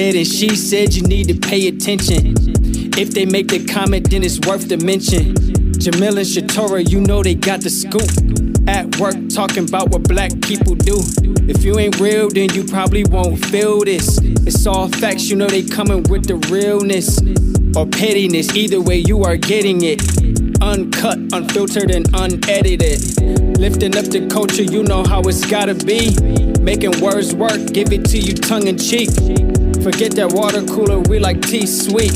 said and she said you need to pay attention. If they make the comment, then it's worth the mention. Jamil and Shatorah, you know they got the scoop. At work, talking about what black people do. If you ain't real, then you probably won't feel this. It's all facts, you know they coming with the realness or pettiness. Either way, you are getting it. Uncut, unfiltered, and unedited. Lifting up the culture, you know how it's gotta be. Making words work, give it to you tongue in cheek. Forget that water cooler, we like tea sweet.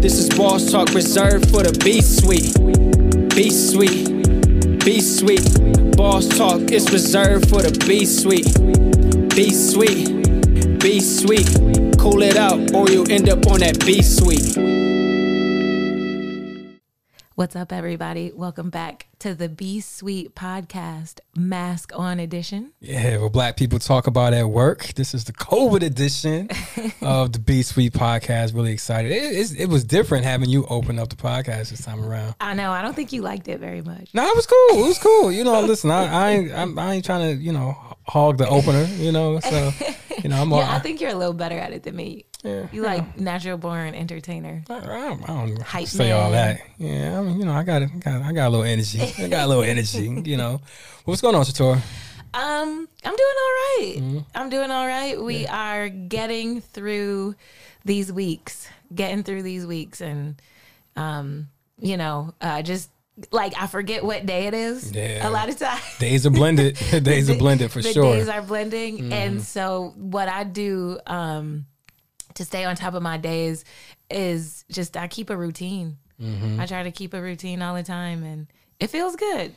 This is boss talk reserved for the B sweet. Be sweet, be sweet. Boss talk is reserved for the B sweet. Be sweet, be sweet. Cool it out, or you'll end up on that B sweet. What's up, everybody? Welcome back to the Be Sweet podcast, Mask On Edition. Yeah, well, black people talk about at work. This is the COVID edition of the Be Sweet podcast. Really excited. It, it was different having you open up the podcast this time around. I know, I don't think you liked it very much. No, it was cool. It was cool. You know, listen, I, I ain't, I'm, I ain't trying to, you know, hog the opener. You know, so you know, I'm. all- Yeah, I think you're a little better at it than me. Yeah, You like natural born entertainer. I, I don't, I don't Hype say all that. Yeah, I mean, you know, I got, it. got, I got a little energy. I got a little energy. You know, what's going on, Sator? Um, I'm doing all right. I'm doing all right. We are getting through these weeks, getting through these weeks, and um, you know, uh, just like I forget what day it is. Yeah. A lot of times. Days are blended. Days are blended for the sure. days are blending and so what i do um to stay on top of my days is just i keep a routine. I try to keep a routine all the time and it feels good.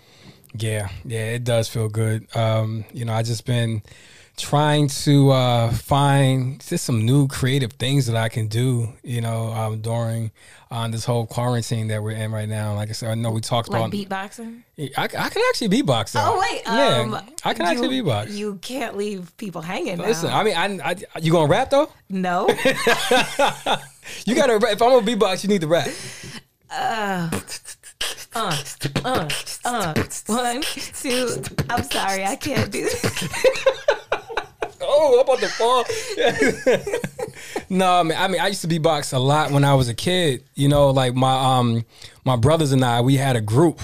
Yeah, yeah, it does feel good. Um, you know, I just been trying to uh, find just some new creative things that I can do. You know, um, during um, this whole quarantine that we're in right now. Like I said, I know we talked like about. beatboxing I, I can actually beatbox. Though. oh wait yeah, um I can you- actually beatbox. you can't leave people hanging now. I mean, I, I, you gonna rap though? no You gotta rap. If I'm gonna beatbox, you need to rap. uh uh Uh. one two i'm sorry i can't do Oh, I'm about to fall. no, man. I mean, I used to beatbox a lot when I was a kid. You know, like my um my brothers and I, we had a group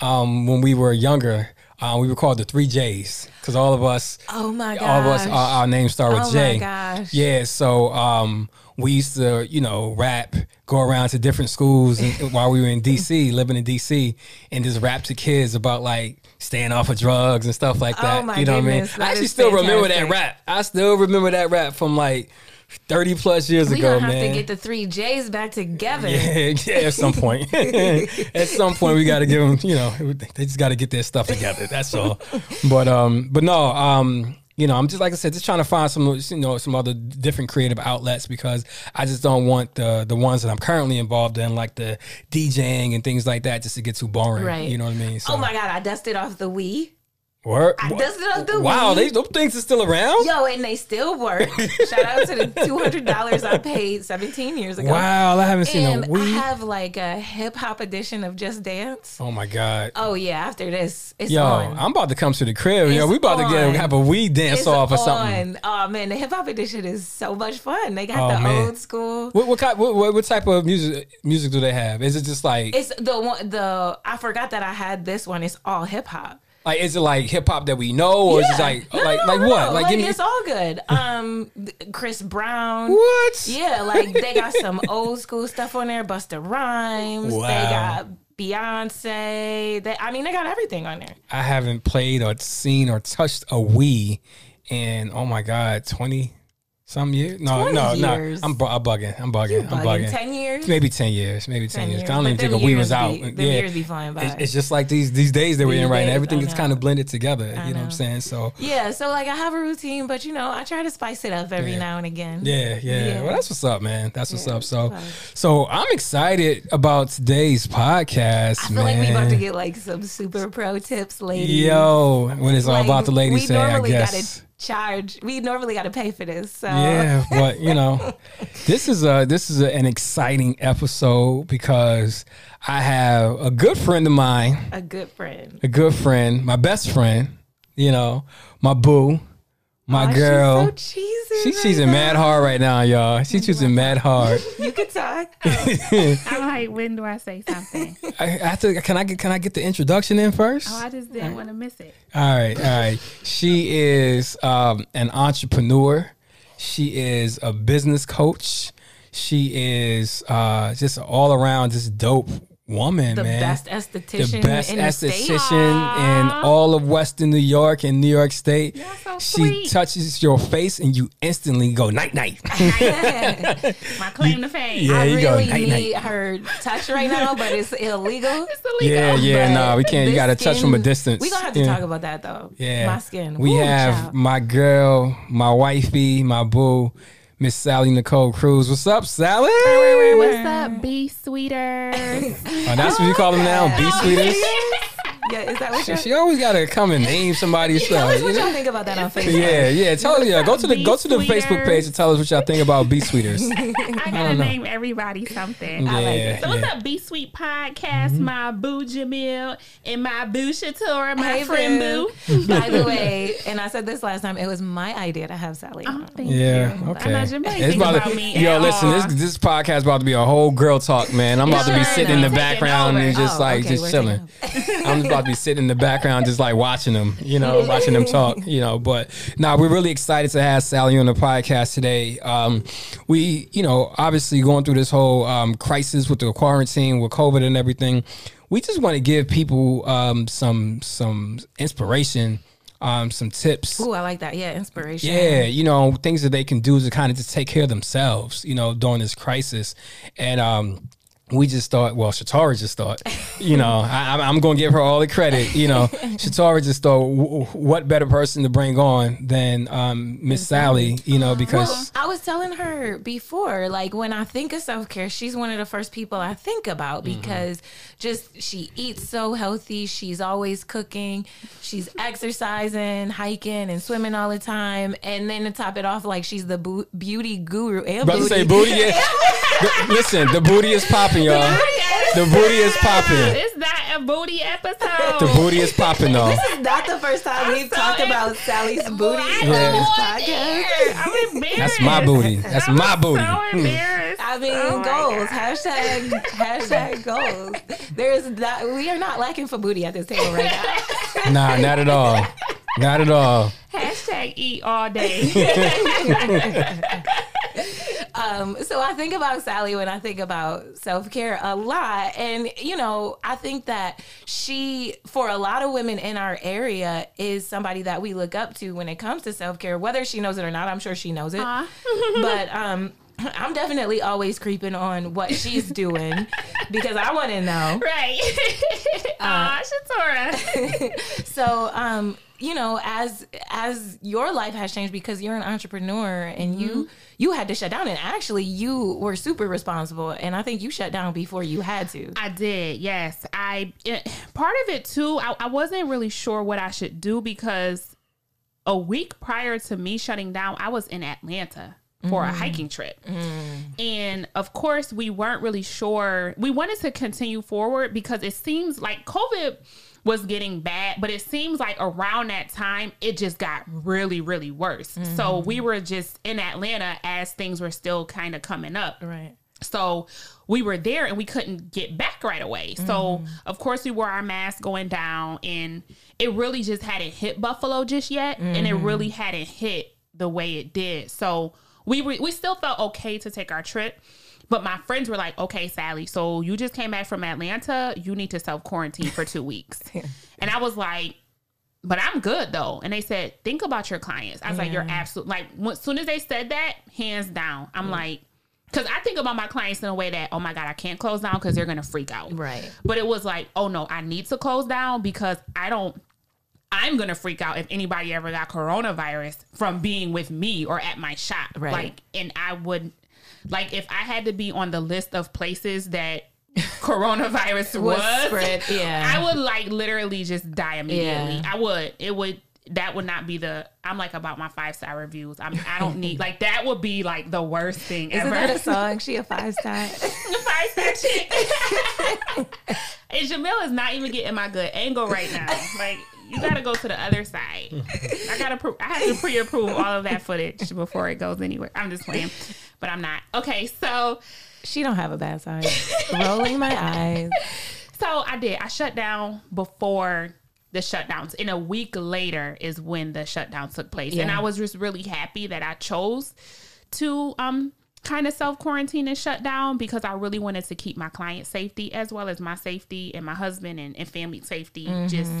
um when we were younger. Uh, we were called the Three J's because all of us, oh my god all of us, our, our names start with Oh my J. gosh. Yeah, so um we used to, you know, rap, go around to different schools and, while we were in DC, living in DC, and just rap to kids about like staying off of drugs and stuff like that. Oh my you know goodness, what I mean? I actually still remember that rap. I still remember that rap from like 30 plus years we ago, gonna have man. to get the three j's back together yeah, yeah, at some point. at some point, we got to give them. You know, they just got to get their stuff together. That's all. But um, but no, um, you know, I'm just like I said, just trying to find some, you know, some other different creative outlets because I just don't want the the ones that I'm currently involved in, like the DJing and things like that, just to get too boring. Right. You know what I mean? So, Oh my god, I dusted off the Wii. Word, I dusted off the wow, they, those things are still around. Yo, and they still work. Shout out to the two hundred dollars I paid seventeen years ago. Wow, I haven't seen And a I Wii. have like a hip hop edition of Just Dance. oh my god. Oh yeah, after this, it's Yo, on. I'm about to come to the crib. Yo, we about to on. get have a weed dance It's off or something. on. Oh man, the hip hop edition is so much fun. They got Oh, the man. old school. What what, kind, what what what type of music music do they have? Is it just like It's the one. The I forgot that I had this one. It's all hip hop. Like is it like hip hop that we know or is it like No, like no, like no, what? Like, give me it's all good. Um, Chris Brown. what? Yeah, like they got some old school stuff on there. Busta Rhymes. They got Beyonce. They, I mean, they got everything on there. I haven't played or seen or touched a Wii in oh my god, twenty some years? No, no, years. no. I'm, bu- I'm bugging. I'm bugging. I'm Bugging. Ten years. Maybe ten years. Maybe ten, 10 years. years. I don't But even think a years was out. be- yeah, years be flying by. It's, it's just like these these days that we're in right now. Everything is kind of blended together. you know, what I'm saying? So Yeah, so like I have a routine, but you know, I try to spice it up every Yeah. now and again. Yeah, yeah, Yeah. Well, that's what's up, man. That's what's Yeah, up. So, fun. so I'm excited about today's podcast, I feel man. like we're about to get like some super pro tips, ladies. Yo, when it's all about the ladies we say, I guess. Charge. We normally gotta pay for this. So Yeah, but you know, this is a this is a, an exciting episode because I have a good friend of mine, a good friend. a good friend, my best friend, you know, my boo, My Aw, girl. She's so cheesy. She's right choosing mad now. hard right now, y'all. She's choosing mad hard. You can talk. I'm like, when do I say something? I, I have to, can I get can I get the introduction in first? Oh, I just didn't want to miss it. All right, all right. She is um, an entrepreneur. She is a business coach. She is uh, just all around just dope woman, The man. best esthetician the best in esthetician in all of Western New York and New York State. So she sweet. touches your face and you instantly go night night. My claim to fame. Yeah, I you go, really night, need night. her touch right now, but it's illegal. It's illegal. yeah, yeah. No, we can't. You got to touch from a distance. We gonna have to Yeah. talk about that though. Yeah, my skin. We Woo, have child. my girl, my wifey, my boo, Miss Salley Nycole Cruz. What's up, Salley? What's up, B sweeters? Oh, that's what you call them now, B sweeters. Yeah, is that what She, you're? she always got to come and name somebody's Tell stuff. us what y'all think about that on Facebook. Yeah, yeah. Tell us. Yeah, Go to the go to the B-sweeters. Facebook page and tell us what y'all think about B sweeters. I gotta don't know. name everybody something. Yeah, I like it. So what's up, B Sweet Podcast? Mm-hmm. My boo Jamil and my boo Shatorah, my Hey, friend boo. boo. By the way, and I said this last time, it was my idea to have Salley Oh, on. thank Yeah, you. okay. I'm not Jamil. It's Think about about to, me. yo, listen, all. this this podcast about to be a whole girl talk, man. I'm about to be sitting in the background and just Oh, like just chilling. I'm about to be sitting in the background, just like watching them, you know, watching them talk, you know. But now we're really excited to have Salley on the podcast today. Um, we, you know, obviously going through this whole um, crisis with the quarantine, with COVID and everything. We just want to give people um, some some inspiration, um, some tips. Ooh, I like that. Yeah, inspiration. Yeah, you know, things that they can do to kind of just take care of themselves, you know, during this crisis. And um, we just thought, well, Shatorah just thought, you know, I, I'm- I'm going to give her all the credit. You know, Shatorah just thought, w- w- what better person to bring on than um, Miss Salley, you know, because. Well, I was telling her before, like when I think of self care, she's one of the first people I think about Mm-hmm. because just she eats so healthy. She's always cooking. She's exercising, hiking, and swimming all the time. And then to top it off, like she's the bu- beauty guru and About to booty. say booty. Yeah. The- listen, the booty is popping, y'all. The booty is popping. Is that a booty episode? The booty is popping, though. This is not the first time we've so talked em- about Salley's booty I on Yeah. this podcast. I'm embarrassed. That's my booty. That's I'm my booty. So embarrassed. Hmm. I mean, Oh my goals. Hashtag hashtag goals. There's not. We are not lacking for booty at this table right now. Nah, not at all. Not at all. Hashtag eat all day. Um, so I think about Salley when I think about self care a lot, and you know, I think that she, for a lot of women in our area, is somebody that we look up to when it comes to self care. Whether she knows it or not, I'm sure she knows it. But um, I'm definitely always creeping on what she's doing because I want to know. right. Aw, Shatorah. so um you know as as your life has changed because you're an entrepreneur and you you had to shut down and actually you were super responsible and i think you shut down before you had to I did, yes. I it, part of it too. I, I wasn't really sure what I should do because a week prior to me shutting down, I was in Atlanta for a mm-hmm. hiking trip, mm-hmm. and of course, we weren't really sure. We wanted to continue forward because it seems like COVID was getting bad, but it seems like around that time it just got really, really worse. So mm-hmm. we were just in Atlanta as things were still kind of coming up. right So we were there and we couldn't get back right away. So mm-hmm. of course we wore our mask going down and it really just hadn't hit Buffalo just yet. And it mm-hmm. really hadn't hit the way it did. So we were, we still felt okay to take our trip. But my friends were like, okay, Salley, so you just came back from Atlanta. You need to self quarantine for two weeks. and I was like, but I'm good though. And they said, think about your clients. I was like, you're absolute. Like, as soon as they said that, hands down, I'm like, because I think about my clients in a way that, oh my God, I can't close down because they're going to freak out. Right. But it was like, oh no, I need to close down because I don't, I'm going to freak out if anybody ever got coronavirus from being with me or at my shop. Right. Like, and I would, like, if I had to be on the list of places that coronavirus Was was, spread, yeah. I would like literally just die immediately. Yeah. I would. It would. That would not be the. I'm like about my five star reviews. I'm. I don't need like that. Would be like the worst thing isn't ever. that a song she a five star five star chick. and Jamil is not even getting my good angle right now. Like you gotta go to the other side. I gotta, pro- I have to pre-approve all of that footage before it goes anywhere. I'm just playing, but I'm not. Okay, so She don't have a bad side. Rolling my eyes. So I did. I shut down before the shutdowns. And a week later is when the shutdown took place. And I was just really happy that I chose to um kind of self quarantine and shut down because I really wanted to keep my client safety as well as my safety and my husband and, and family safety just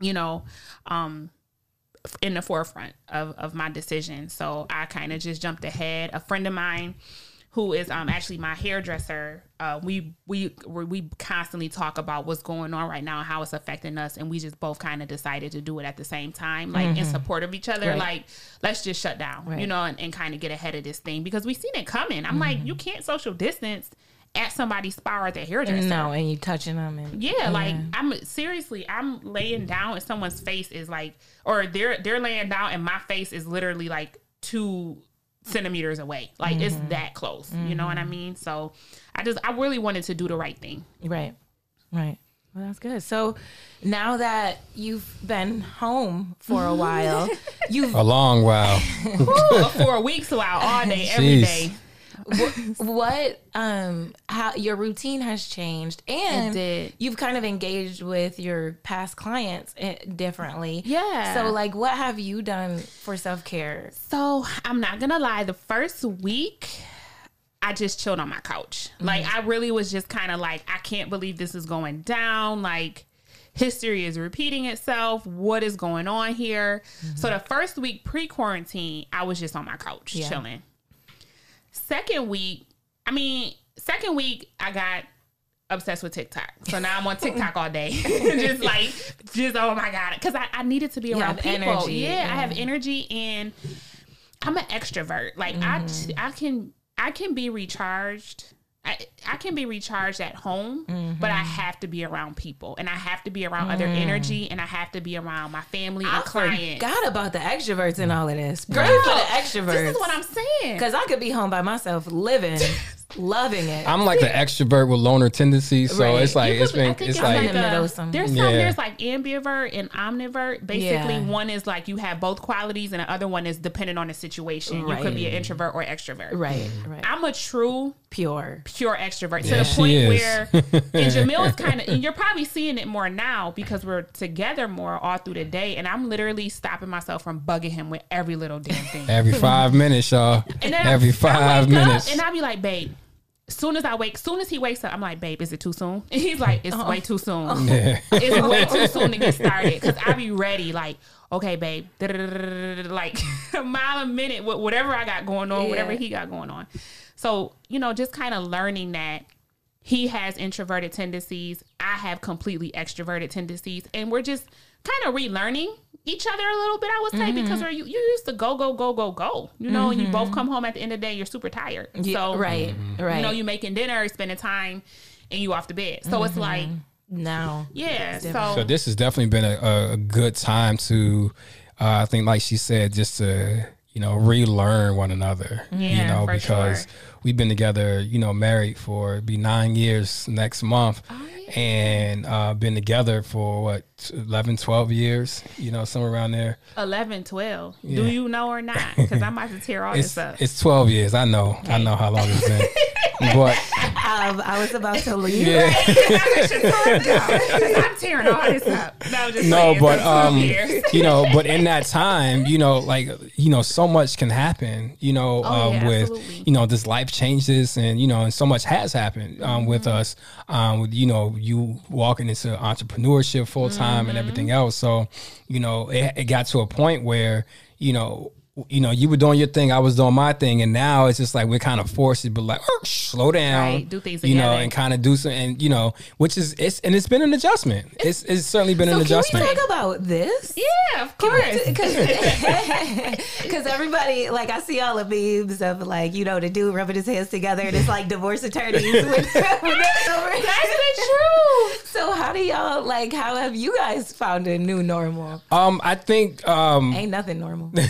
you know um in the forefront of, of my decision. So I kind of just jumped ahead. A friend of mine who is um actually my hairdresser, uh, we we we constantly talk about what's going on right now and how it's affecting us, and we just both kind of decided to do it at the same time, like in support of each other. Right. Like let's just shut down, Right. you know, and, and kind of get ahead of this thing because we seen it coming. I'm like, you can't social distance at somebody's spa or at their hairdresser. No, and you touching them and Yeah, like I'm seriously, I'm laying down and someone's face is like, or they're they're laying down and my face is literally like two centimeters away. Like it's mm-hmm. that close. You know what I mean? So I just I really wanted to do the right thing. Right. Right. Well, that's good. So now that you've been home for a while, you've A long while. Ooh, for a week, so out all day, every Jeez. day. What um how your routine has changed and you've kind of engaged with your past clients eh, differently. Yeah. So like what have you done for self-care? So I'm not gonna lie, the first week I just chilled on my couch. Like I really was just kind of like, I can't believe this is going down. Like history is repeating itself. What is going on here? So the first week pre-quarantine, I was just on my couch Yeah. chilling. Second week, I mean, second week I got obsessed with TikTok. So now I'm on TikTok all day. just like, just oh my God. Because I, I needed to be around people. energy, Yeah, I have energy and I'm an extrovert. Like I, mm-hmm. I can, I can be recharged. I, I can be recharged at home, but I mm-hmm. have to be around people, and I have to be around other mm. energy, and I have to be around my family and I clients. forgot about the extroverts and all of this. Great for the extroverts. This is what I'm saying. Because I could be home by myself, living, loving it. I'm like the extrovert with loner tendencies, so Right. it's like You it's could- been it's it's like in the middle some- There's some. Yeah. There's like ambivert and omnivert. Basically, Yeah. one is like you have both qualities, and the other one is dependent on the situation. You could be an introvert or extrovert. right, mm. right. I'm a true Pure. pure extrovert to the point is. where and Jamil is kind of and you're probably seeing it more now because we're together more all through the day and I'm literally stopping myself from bugging him with every little damn thing. every five minutes, y'all. And then Every I, five I minutes. up and I'll be like, babe, soon as I wake, soon as he wakes up, I'm like, babe, is it too soon? And he's like, it's uh-huh. way too soon. Uh-huh. Yeah. It's way too soon to get started because I be ready, like, okay, babe, like a mile a minute, wh- whatever I got going on, whatever he got going on. So, you know, just kind of learning that he has introverted tendencies, I have completely extroverted tendencies, and we're just kind of relearning each other a little bit, I would say, mm-hmm. because we're you, you used to go, go, go, go, go, you know, and you both mm-hmm. come home at the end of the day, you're super tired. Yeah, so, right, mm-hmm. right. you know, you're making dinner, spending time, and you off the bed. So it's like, now. yeah. So, So this has definitely been a, a- a good time to, uh, I think, like she said, just to you know relearn one another. you Yeah, know, for because sure. We've been together, you know, married for be nine years next month, Oh, and uh, been together for what 11, 12 years. You know, somewhere around there. 11, 12. Do you know or not? Because I'm about to tear all It's this up. it's twelve years. I know. I know how long it's been, but Um, I was about to leave. yeah. I'm tearing all this up. No, just no, but um, you know, but in that time, you know, like you know, so much can happen. You know, Oh, um, yeah, with absolutely. you know, this life changes, and you know, and so much has happened um, Mm-hmm. with us. Um, with you know, you walking into entrepreneurship full time and everything Mm-hmm. else. So, you know, it, it got to a point where you know. You know, you were doing your thing, I was doing my thing, and now it's just like we're kind of forced to be like, "Er, slow down, Right, do things you know, and kind of do some, and you know, which is it's and it's been an adjustment. It's it's certainly been So an can adjustment. we talk about this? yeah, of course. Because everybody, like, I see all the memes of, like, you know, the dude rubbing his hands together and it's like divorce attorneys. with, with their- That's the truth. So how do y'all like? How have you guys found a new normal? Um, I think um, Ain't nothing normal. no,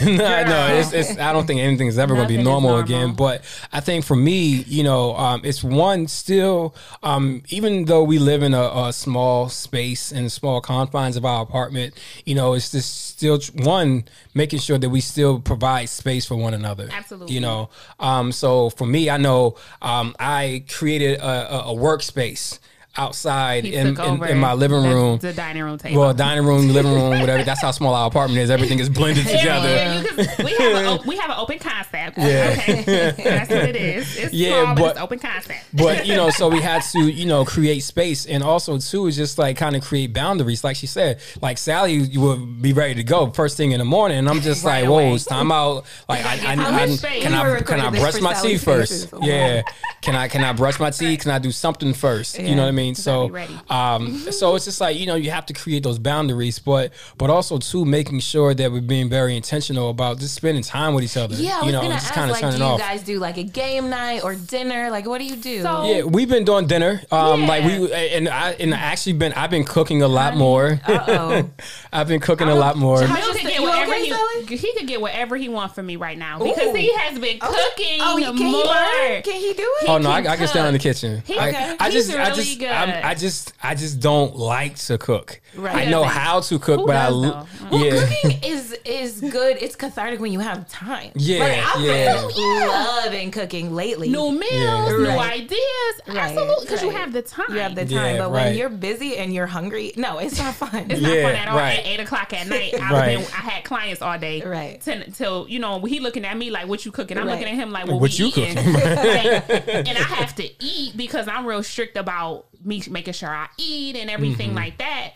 no, it's, it's. I don't think anything is ever going to be normal, normal. again. But I think for me, you know, um, it's one still. Um, even though we live in a, a small space and small confines of our apartment, you know, it's just still one making sure that we still provide space for one another. Absolutely. You know, um, so for me, I know um, I created a, a, a workspace outside in, in, in my living the- room. the dining room table. well, dining room, living room, whatever. That's how small our apartment is. Everything is blended together. Yeah, can, we have a, we have an open concept. Yeah. Okay, that's what it is. It's Yeah, small, but, but- it's open concept. but you know so we had to you know create space and also too is just like kind of create boundaries like she said like salley you would be ready to go first thing in the morning and i'm just Right like whoa it's time out like i, I, I, I can i can i brush my teeth first yeah can i can i brush my teeth can i do something first you know what i mean so um so it's just like you know you have to create those boundaries but but also too making sure that we're being very intentional about just spending time with each other Yeah, I you was know gonna and just kind of like, do you off guys do like a game night or dinner? Like, what do you do? So- Yeah, we've been doing dinner. Um, like we and I and I actually been I've been cooking a lot more. Uh-oh. I've been cooking a lot more. Jamil- Bill just- can get whatever okay, he Salley? he could get whatever he wants from me right now because Ooh. he has been cooking Oh, can more. learn? Can he do it? Oh no, I, can I can stand in the kitchen. He- I, okay. I He's just, I really just, good. I'm, I just, I just don't like to cook. Right. I know how to cook, Who but I, does, l- though? Well, yeah, cooking is is good. It's cathartic when you have time. Yeah, like, I've yeah. been loving cooking lately. New meals, Yeah. new Right. ideas, Right, absolutely, because you have the time. you have the Yeah, time, but right. when you're busy and you're hungry, no, it's not fun. It's not Yeah, fun at all. right. At eight o'clock at night, I, Right. been, I had clients all day. Right. Till, till you know, he looking at me like, "What you cooking?" I'm Right. looking at him like, "What, What we you eating?" cooking? and, and I have to eat because I'm real strict about me making sure I eat and everything Mm-hmm. like that.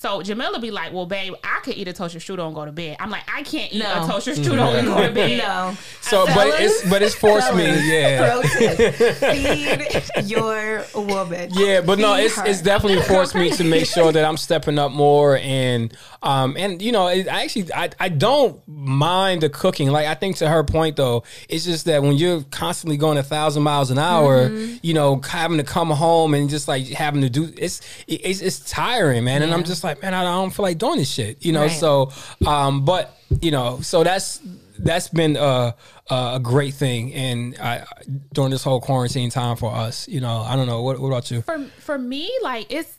So Jamila be like, "Well, babe, I could eat a toaster strudel and go to bed." I'm like, "I can't eat No. a toaster strudel and go to bed." no. So, but it's, but it's forced me, yeah. pro feed your woman. Yeah, but no, it's her. it's definitely forced me to make sure that I'm stepping up more and um and you know it, I actually I, I don't mind the cooking. Like I think to her point though, it's just that when you're constantly going a thousand miles an hour, Mm-hmm. you know, having to come home and just like having to do it's it's, it's tiring, man. And I'm just like, man, I don't feel like doing this shit, you know. Right. So, um, but you know, so that's that's been a a great thing, and I, during this whole quarantine time for us, you know, I don't know what what about you? for for me, like it's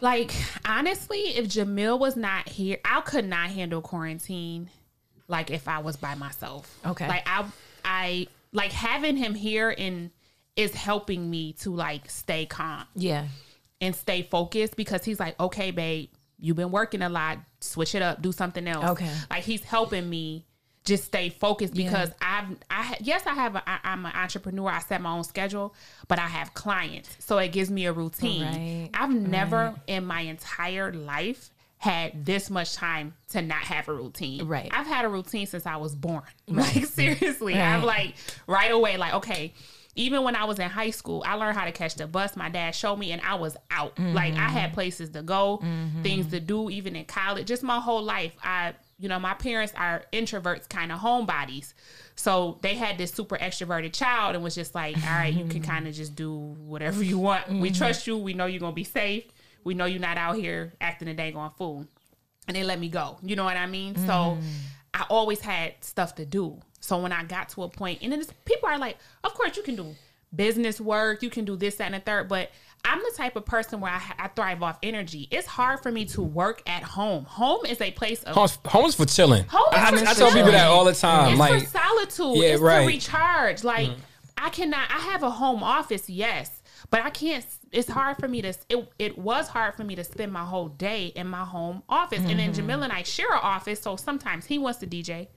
like honestly, if Jamil was not here, I could not handle quarantine. Like if I was by myself, Okay. Like I, I like having him here and is helping me to like stay calm Yeah. And stay focused because he's like, okay, babe, you've been working a lot. Switch it up. Do something else. Okay. Like he's helping me just stay focused because I've, I yes, I have, a, I, I'm an entrepreneur. I set my own schedule, but I have clients, so it gives me a routine. Right, I've never in my entire life had this much time to not have a routine. Right. I've had a routine since I was born. Like seriously, I'm like right away, like okay. Even when I was in high school, I learned how to catch the bus. My dad showed me, and I was out. Like I had places to go, things to do. Even in college, just my whole life, I, you know, my parents are introverts, kind of homebodies, so they had this super extroverted child, and was just like, all right, you can kind of just do whatever you want. We mm-hmm. trust you. We know you're gonna be safe. We know you're not out here acting a dang on fool and they let me go. You know what I mean? So mm. I always had stuff to do. So when I got to a point, and then it's, people are like, of course you can do business work, you can do this, that, and the third, but I'm the type of person where I, I thrive off energy. It's hard for me to work at home. Home is a place of Home's, home's for chilling. Home is I, for I tell people that all the time. it's like, for solitude. Yeah, it's right. to recharge. Like mm-hmm. I cannot. I have a home office, yes, but I can't. It's hard for me to. It, it was hard for me to spend my whole day in my home office, and then mm-hmm. Jamil and I share an office, so sometimes he wants to DJ,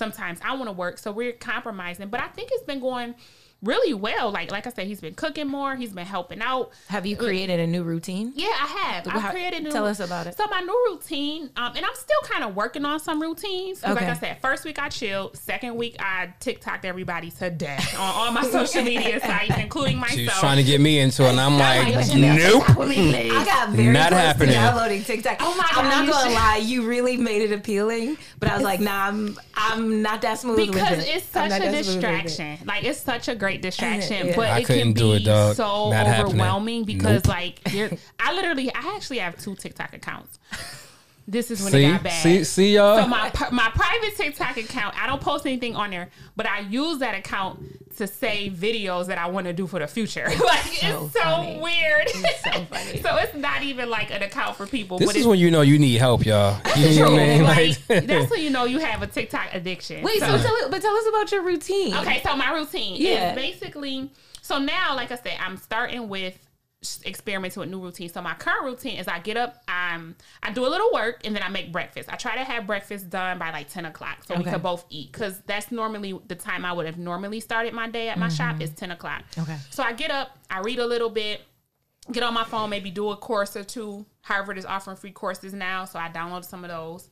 sometimes I want to work, so we're compromising. But I think it's been going really well. Like like I said, he's been cooking more. He's been helping out. Have you created a new routine? Yeah, I have. I How- created new. tell us about it. So my new routine, um, and I'm still kind of working on some routines. 'cause Like I said, first week I chilled. Second week I TikToked everybody to death on all my social media sites, including myself. she was trying to get me into it, and I'm like, like, nope. I got very Not close happening. to downloading TikTok. Oh my God, I'm not gonna lie, you really made it appealing, but I was like, nah, I'm I'm not that smooth with because it. it's such a that it. distraction. Like it's such a great great distraction, Yeah. but I it can couldn't be do it, dog. so Not happening. overwhelming because Nope. like you're, I literally I actually have two TikTok accounts. This is when See, it got bad. see, see, y'all. So my my private TikTok account, I don't post anything on there, but I use that account to save videos that I want to do for the future. like So it's so funny. weird. It's so funny. so it's not even like an account for people. this but is when you know you need help, y'all. You know what I mean? like, Like, that's when you know you have a TikTok addiction. Wait, so tell but tell us about your routine. Okay, so my routine Yeah. is basically so now, like I said, I'm starting with experimenting with new routines. So my current routine is I get up, um, I do a little work, and then I make breakfast. I try to have breakfast done by like ten o'clock, so we Okay. could both eat. Because that's normally the time I would have normally started my day at my shop is ten o'clock. Okay. So I get up, I read a little bit, get on my phone, maybe do a course or two. Harvard is offering free courses now, so I downloaded some of those.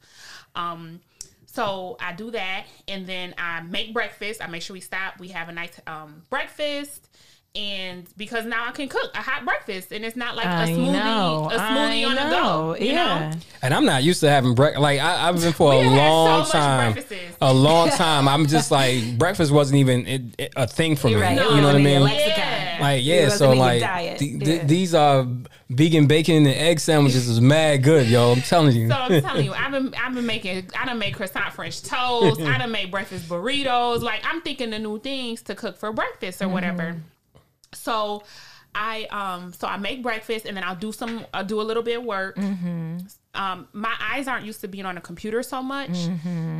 Um, so I do that, and then I make breakfast. I make sure we stop. We have a nice um, breakfast, and because now I can cook a hot breakfast, and it's not like a I smoothie, know. a smoothie I on the go. You yeah. know? and I'm not used to having breakfast. Like I, I've been for a We had long so much time. A long time. I'm just like breakfast wasn't even it, it- a thing for me. You're right. You know what I wasn't in your mean? Yeah. Like yeah, so like diet. th- th- Yeah. these are vegan bacon and egg sandwiches is mad good, yo. I'm telling you. So I'm telling you, I've been I've been making I done made croissant French toast. I done made breakfast burritos. Like I'm thinking of new things to cook for breakfast or mm-hmm. whatever. So I um so I make breakfast and then I'll do some I'll do a little bit of work. Um my eyes aren't used to being on a computer so much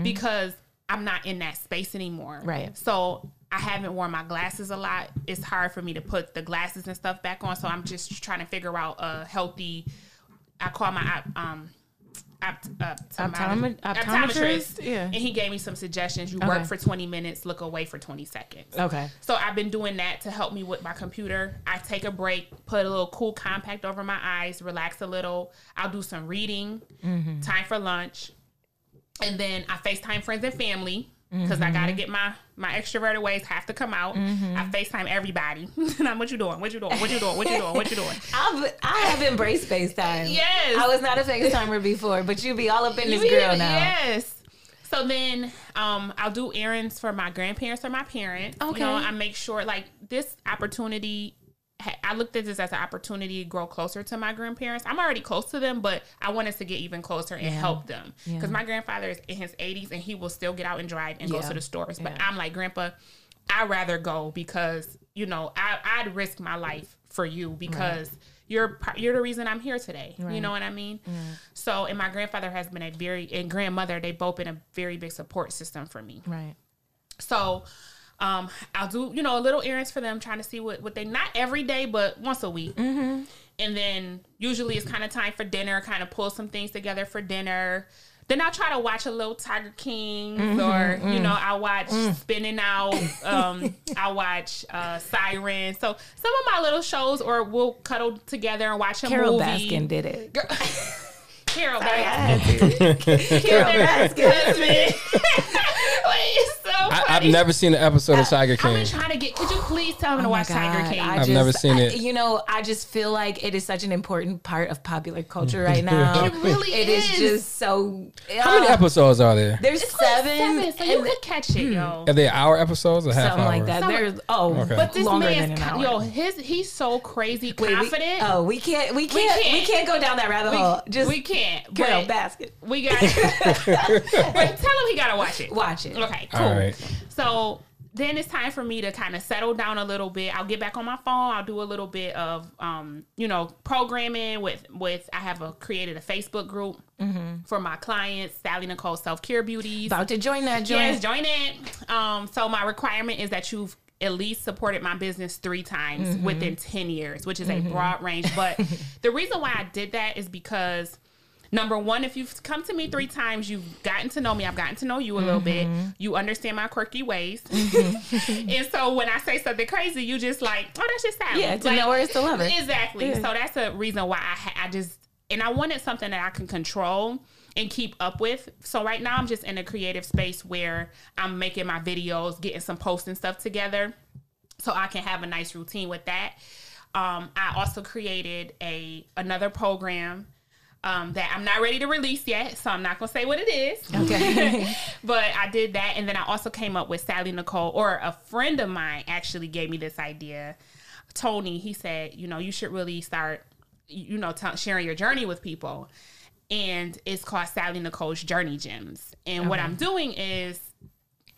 because I'm not in that space anymore. Right. So I haven't worn my glasses a lot. It's hard for me to put the glasses and stuff back on. So I'm just trying to figure out a healthy. I call my um. Opt, uh, Optomet- optometrist? Yeah. and he gave me some suggestions. You Okay. work for 20 minutes, look away for 20 seconds. Okay. So I've been doing that to help me with my computer. I take a break, put a little cool compact over my eyes, relax a little. I'll do some reading, Mm-hmm. time for lunch, and then I FaceTime friends and family because I gotta get my my extroverted ways have to come out. Mm-hmm. I FaceTime everybody. I'm what you doing? What you doing? What you doing? What you doing? What you doing? I've, I have embraced FaceTime. Yes. I was not a FaceTimer before, but you be all up in this You girl now. Yes. So then um, I'll do errands for my grandparents or my parents. Okay. You know, I make sure like this opportunity. I looked at this as an opportunity to grow closer to my grandparents. I'm already close to them, but I wanted to get even closer and help them because my grandfather is in his 80s and he will still get out and drive and go to the stores. But Yeah. I'm like, Grandpa, I'd rather go because you know I, I'd risk my life for you because you're you're the reason I'm here today. You know what I mean? So, and my grandfather has been a very and grandmother they both been a very big support system for me. Right. So, um, I'll do you know a little errands for them, trying to see what what they not every day, but once a week. Mm-hmm. And then usually it's kind of time for dinner, kind of pull some things together for dinner. Then I'll try to watch a little Tiger King, Mm-hmm. or, you know, I watch Mm. Spinning Out. Um, I watch uh, Siren. So some of my little shows, or we'll cuddle together and watch a Carole movie. Baskin did it. Carole I Baskin. Carole Baskin. Baskin. it's so I, funny. I've never seen an episode of Tiger King. I've King. been trying to get. Could you please tell me oh to Oh my watch Tiger King? I I've just- never seen I- it. you know, I just feel like it is such an important part of popular culture right now. It really It is is. just so. How many uh, episodes are there? There's It's like seven, seven, so you could catch it, hmm. yo. Are they hour episodes or half something hour? like that. Some- There's oh, Okay. But this longer man's than an hour. yo, his he's so crazy Wait, we- confident. oh, we can't, we can't, we can't. can't, go down that rabbit we, hole. Just we can't. Carole but Baskin. we got. but tell him he gotta watch it. Watch it. Okay, cool. All right. So then it's time for me to kind of settle down a little bit. I'll get back on my phone. I'll do a little bit of, um, you know, programming with with. I have a created a Facebook group for my clients, Salley Nycole Self Care Beauties. About to join that joint. Yes, join it. Um, so my requirement is that you've at least supported my business three times Mm-hmm. within 10 years, which is a broad range. But the reason why I did that is because number one, if you've come to me three times, you've gotten to know me, I've gotten to know you a little bit. Mm-hmm. You understand my quirky ways. and so when I say something crazy, you just like, oh, that's just Salley. Yeah, to Like, know her is to love her. Exactly. Yeah. So that's a reason why I, ha- I just, and I wanted something that I can control and keep up with. So right now I'm just in a creative space where I'm making my videos, getting some posts and stuff together so I can have a nice routine with that. Um, I also created a another program um, that I'm not ready to release yet, so I'm not gonna say what it is. Okay. but I did that, and then I also came up with Salley Nycole, or a friend of mine actually gave me this idea. Tony, he said, you know, you should really start, you know, t- sharing your journey with people, and it's called Salley Nycole's Journey Gems. And what I'm doing is,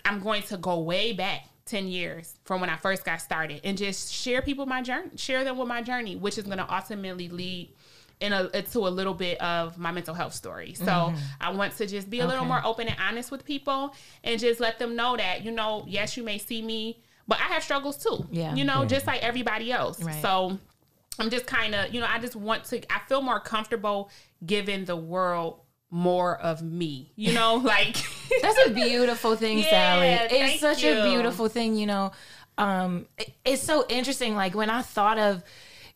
I'm going to go way back. 10 years from when I first got started and just share people my journey, share them with my journey, which is going to ultimately lead in a to a little bit of my mental health story. So I want to just be a little more open and honest with people and just let them know that, you know, yes, you may see me, but I have struggles too. Yeah. You know, just like everybody else. Right. So I'm just kind of, you know, I just want to I feel more comfortable giving the world more of me. You know, like That's a beautiful thing, Yeah, Salley. It's such a beautiful thing, you know. Um, it- it's so interesting. Like when I thought of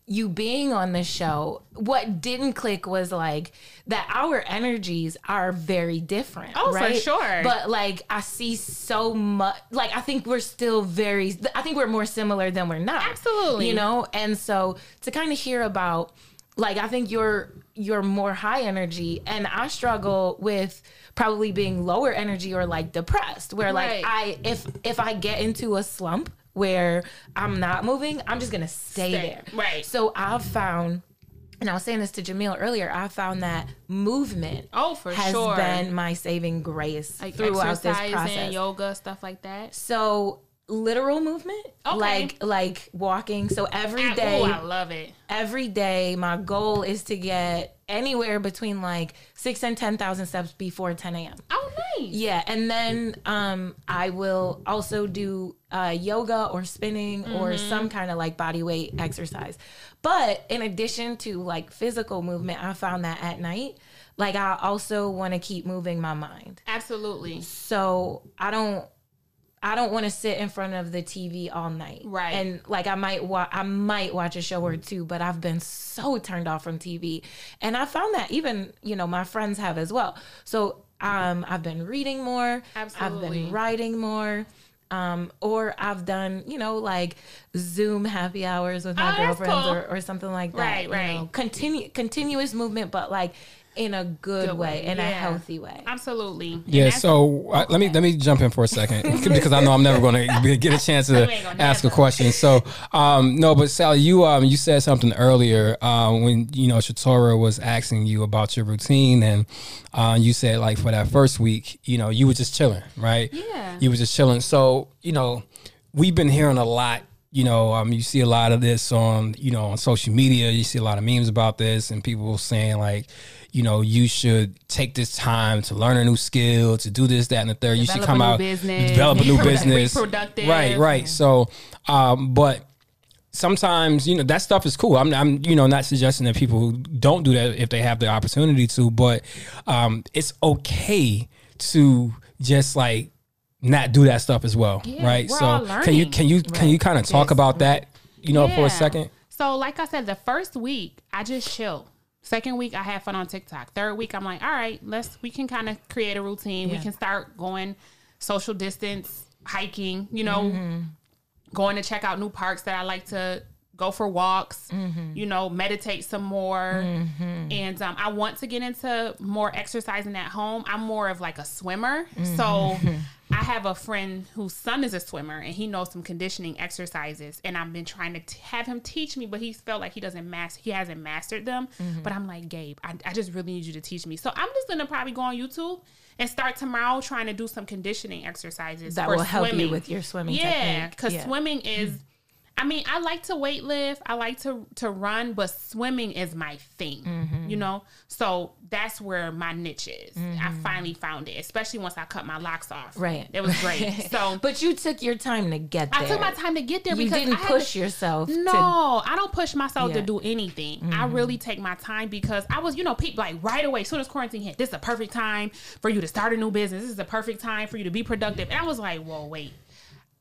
you being on the show, what didn't click was like that our energies are very different. Oh, for right? sure. But like I see so much. Like I think we're still very. I think we're more similar than we're not. Absolutely. You know, and so to kind of hear about like I think you're you're more high energy and I struggle with probably being lower energy or like depressed where like Right. I if if I get into a slump where I'm not moving, I'm just gonna stay, Stay. there. Right. So I've found and I was saying this to Jamil earlier, I found that movement Oh, for has sure. been my saving grace like throughout this process. yoga, stuff like that. So literal movement, Okay. like like walking. So every day, ooh, I love it. every day, my goal is to get anywhere between like six and ten thousand steps before ten a.m. Oh, nice. Yeah, and then um, I will also do uh, yoga or spinning or Mm-hmm. some kind of like body weight exercise. But in addition to like physical movement, I found that at night, like I also want to keep moving my mind. Absolutely. So I don't I don't want to sit in front of the TV all night. Right. And like I might wa- I might watch a show or two, but I've been so turned off from TV. And I found that even, you know, my friends have as well. So um I've been reading more. Absolutely. I've been writing more. Um, or I've done, you know, like Zoom happy hours with my Oh, girlfriends cool. or, or something like that. Right, you right. know. Continue continuous movement, but like in a good, Good way, way, in a healthy way. Absolutely. Yeah, so uh, let me let me jump in for a second because I know I'm never going to get a chance to ain't gonna ask a question. So, um, no, but Salley, you um you said something earlier uh, when you know Shatorah was asking you about your routine, and uh, you said like for that first week, you know, you were just chilling, right? Yeah. you were just chilling. So, you know, we've been hearing a lot. You know, um, you see a lot of this on, you know, on social media. You see a lot of memes about this, and people saying like, you know, you should take this time to learn a new skill, to do this, that, and the third. you should come out, business, develop a new business, right, right. So, um, but sometimes you know that stuff is cool. I'm, I'm you know not suggesting that people who don't do that if they have the opportunity to, but um, it's okay to just like not do that stuff as well, Yeah, right? so can you can you can you kind of talk about that, you know, for a second? So, like I said, the first week I just chill. Second week I had fun on TikTok. Third week I'm like, all right, let's we can kind of create a routine. We can start going social distance, hiking. You know, Mm-hmm. going to check out new parks that I like to go for walks. Mm-hmm. You know, meditate some more. And um, I want to get into more exercising at home. I'm more of like a swimmer, Mm-hmm. so. I have a friend whose son is a swimmer and he knows some conditioning exercises and I've been trying to t- have him teach me but he's felt like he doesn't master he hasn't mastered them Mm-hmm. but I'm like Gabe I, I just really need you to teach me so I'm just gonna probably go on YouTube and start tomorrow trying to do some conditioning exercises that will help swimming. you with your swimming yeah because Yeah. swimming is I mean, I like to weightlift, I like to to run, but swimming is my thing, Mm-hmm. you know. So that's where my niche is. I finally found it, especially once I cut my locks off. Right. it was great. So, But you took your time to get there. I took my time to get there You didn't push to- yourself. No, To, I don't push myself Yeah. to do anything. I really take my time because I was, you know, people like right away, as soon as quarantine hit, this is a perfect time for you to start a new business. This is the perfect time for you to be productive. And I was like, whoa, wait.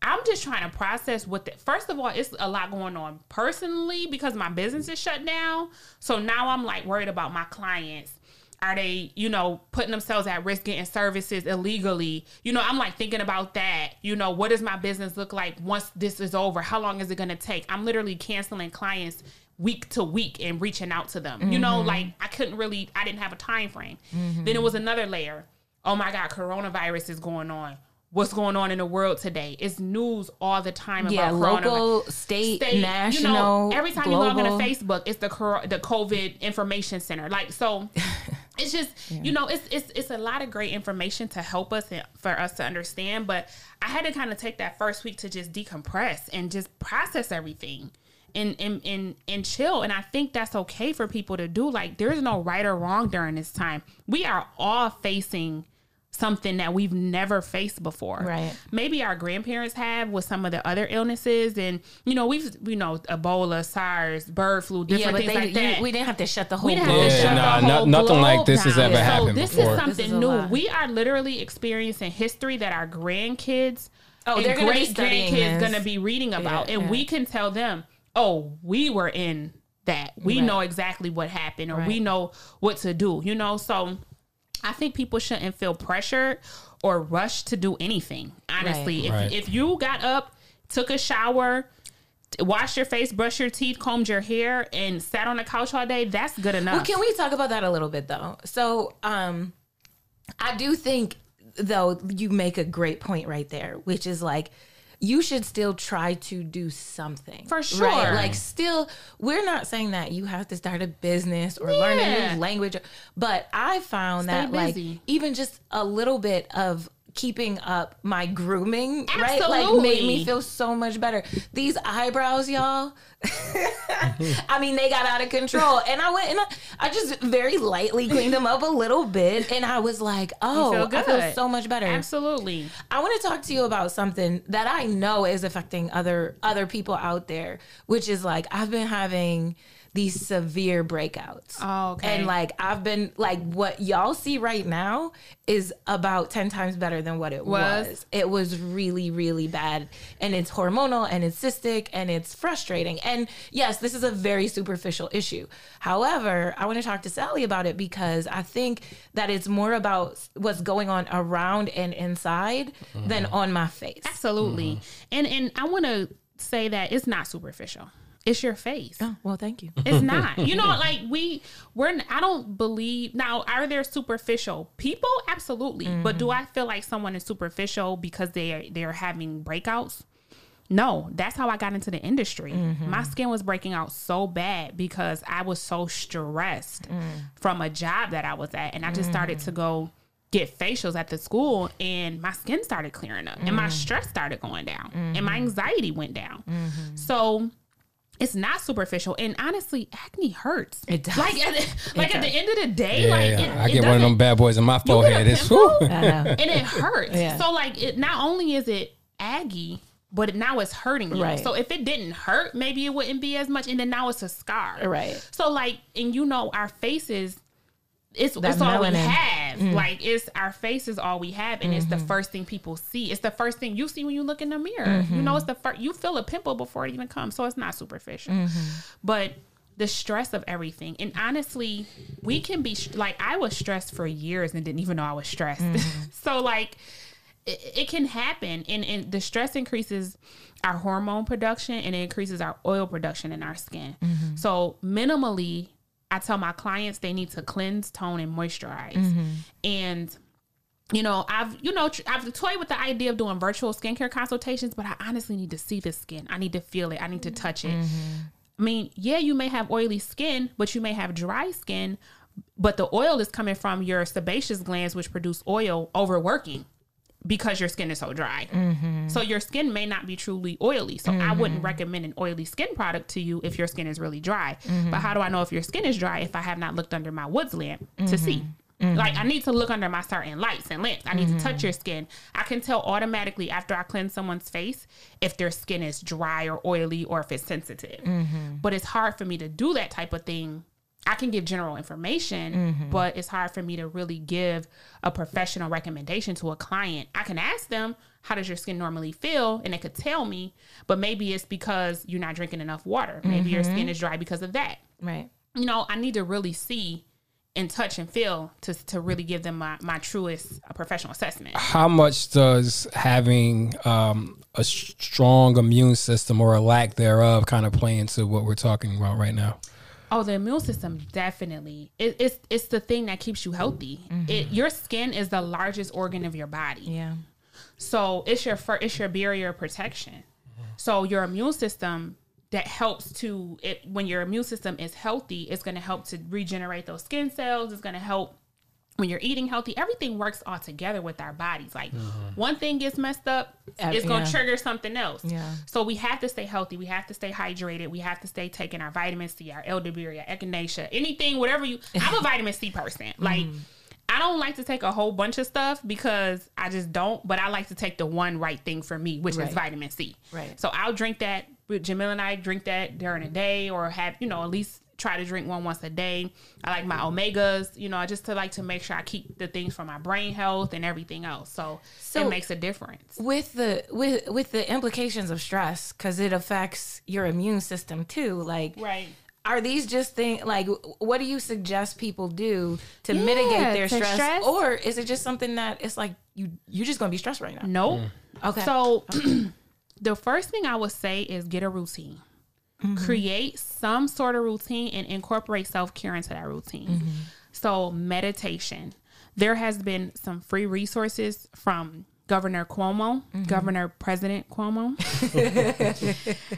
I'm just trying to process what the first of all, it's a lot going on personally because my business is shut down. So now I'm like worried about my clients. Are they, you know, putting themselves at risk getting services illegally? You know, I'm like thinking about that. You know, what does my business look like once this is over? How long is it going to take? I'm literally canceling clients week to week and reaching out to them. You know, mm-hmm. like I couldn't really, I didn't have a time frame. Mm-hmm. Then it was another layer. Oh my God, coronavirus is going on. What's going on in the world today? It's news all the time Yeah, about local, state, state, national, You know, every time you log into Facebook, it's the cor- the COVID information center. Like so, it's just you know, it's it's it's a lot of great information to help us and for us to understand. But I had to kind of take that first week to just decompress and just process everything. And, and, and, and chill. And I think that's okay for people to do. Like, there's no right or wrong during this time. We are all facing something that we've never faced before Right. maybe our grandparents have with some of the other illnesses and you know we've you know ebola sars bird flu Yeah, different but things they, like you- that we didn't have to shut the whole. we didn't have to Yeah, shut nah, the no- nothing like this has down. ever So happened this before. is something This is a new. lot. We are literally experiencing history that our grandkids Oh, and they're gonna be great studying grandkids this. going to be reading about, Yeah, and yeah. we can tell them, "Oh, we were in that. We Right. know exactly what happened, or we know what to do." You know, so I think people shouldn't feel pressured or rushed to do anything. Honestly, Right. if if you got up, took a shower. Washed your face, brushed your teeth, combed your hair, and sat on the couch all day. That's good enough. Well, can we talk about that a little bit though? So, um, I do think though you make a great point right there, which is like you should still try to do something For sure. Right? Like, still, we're not saying that you have to start a business or learn a new language, but I found Stay that like even just a little bit of keeping up my grooming right like made me feel so much better these eyebrows y'all I mean, they got out of control. And I went and I, I just very lightly cleaned them up a little bit. And I was like, oh, feel I feel so much better. Absolutely. I want to talk to you about something that I know is affecting other other people out there, which is like I've been having these severe breakouts. Oh, okay. And like I've been like what y'all see right now is about 10 times better than what it was. Was? It was really really bad and it's hormonal and it's cystic and it's frustrating. And yes, this is a very superficial issue. However, I want to talk to Salley about it because I think that it's more about what's going on around and inside than mm-hmm. on my face. Absolutely. Mm-hmm. And and I want to say that it's not superficial. It's your face. Oh, well, thank you. It's not. You know, like we we're I don't believe now are there superficial people? Absolutely. But do mm-hmm. I feel like someone is superficial because they are they're having breakouts? No, that's how I got into the industry. Mm-hmm. My skin was breaking out so bad because I was so stressed mm. from a job that I was at and I just started to mm. go get facials at the school and my skin started clearing up and my mm. stress started going down and my mm-hmm. anxiety went down. So it's not superficial and honestly acne hurts It does. like at, the- like at the end of the day Yeah, like yeah. it, I it get one of them bad boys in my you get a forehead. It's pimple, whew. I know. and it hurts Yeah. so like it not only is it aggy but now it's hurting you Right. so if it didn't hurt maybe it wouldn't be as much and then now it's a scar Right. so like and you know our faces it's, That it's all we melanin. Mm. have. Like it's our face is all we have, and it's the first thing people see. It's the first thing you see when you look in the mirror. Mm-hmm. You know, it's the first you feel a pimple before it even comes, so it's not superficial. Mm-hmm. But the stress of everything, and honestly, we can be like I was stressed for years and didn't even know I was stressed. Mm-hmm. so like it, it can happen, and and the stress increases our hormone production and it increases our oil production in our skin. Mm-hmm. So minimally, I tell my clients they need to cleanse, tone, and moisturize. Mm-hmm. And you know, I've you know tr- I've toyed with the idea of doing virtual skincare consultations, but I honestly need to see the skin. I need to feel it. I need to touch it. Mm-hmm. I mean, yeah, you may have oily skin, but you may have dry skin. But the oil is coming from your sebaceous glands, which produce oil, overworking because your skin is so dry. Mm-hmm. So your skin may not be truly oily. So I wouldn't mm-hmm. recommend an oily skin product to you if your skin is really dry. Mm-hmm. But how do I know if your skin is dry if I have not looked under my Wood's lamp to see? Like I need to look under my certain lights and lamps. I need to touch your skin. I can tell automatically after I cleanse someone's face if their skin is dry or oily or if it's sensitive. But it's hard for me to do that type of thing I can give general information, but it's hard for me to really give a professional recommendation to a client. I can ask them, how does your skin normally feel? And they could tell me, but maybe it's because you're not drinking enough water. Maybe your skin is dry because of that. Right. You know, I need to really see and touch and feel to to really give them my, my truest uh, professional assessment. How much does having um, a strong immune system or a lack thereof kind of play into what we're talking about right now? Oh, the immune system definitely. It, it's it's the thing that keeps you healthy. Mm-hmm. It your skin is the largest organ of your body. Yeah. So it's your fir- it's your barrier protection. Mm-hmm. So your immune system that helps to it when your immune system is healthy, it's going to help to regenerate those skin cells. It's going to help when you're eating healthy. Everything works all together with our bodies. Like uh-huh. one thing gets messed up, Ev- it's going to yeah. trigger something else. Yeah. So we have to stay healthy. We have to stay hydrated. We have to stay taking our vitamin C, our elderberry, our echinacea, anything, whatever you. I'm a vitamin C person. Mm-hmm. Like. I don't like to take a whole bunch of stuff because I just don't, but I like to take the one right thing for me, which Right. is vitamin C. Right. So I'll drink that. with Jamil and I drink that during the mm-hmm. day or have, you know, at least try to drink one once a day. I like my omegas, you know, I just to like to make sure I keep the things for my brain health and everything else. So, So- it makes a difference. with the with with the implications of stress because it affects your immune system too like Right. are these just things like what do you suggest people do to mitigate their to stress, stress? or is it just something that it's like you you're just gonna be stressed right now Nope. Mm. okay So the first thing I would say is get a routine. Mm-hmm. Create some sort of routine and incorporate self care into that routine. Mm-hmm. So meditation. There has been some free resources from Governor Cuomo, mm-hmm. Governor President Cuomo,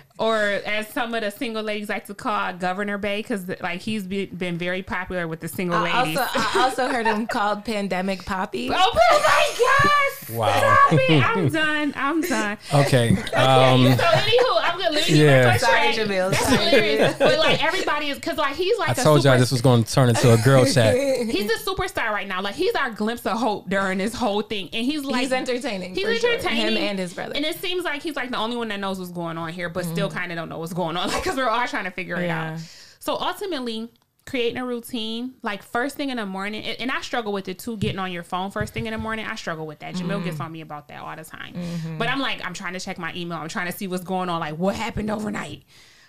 or as some of the single ladies like to call Governor Bay, because like he's be, been very popular with the single I ladies. also, I also heard him called pandemic poppy oh my gosh! Wow. Stop it. I'm done. I'm done. Okay. Um, so anywho, I'm gonna literally Yeah. yeah. Sorry, Jamil. That's Sorry. hilarious. But like everybody is because like he's like I a told super, y'all this was going to turn into a girl chat. he's a superstar right now. Like he's our glimpse of hope during this whole thing, and he's like he's entertaining He's for sure. entertaining. him and his brother And it seems like he's like the only one that knows what's going on here, but still mm-hmm. kind of don't know what's going on because we're all trying to figure it out. So ultimately, creating a routine, like first thing in the morning, and and I struggle with it too, getting on your phone first thing in the morning. I struggle with that. Jamil gets mm. on me about that all the time. Mm-hmm. But I'm like, I'm trying to check my email. I'm trying to see what's going on. Like, what happened overnight?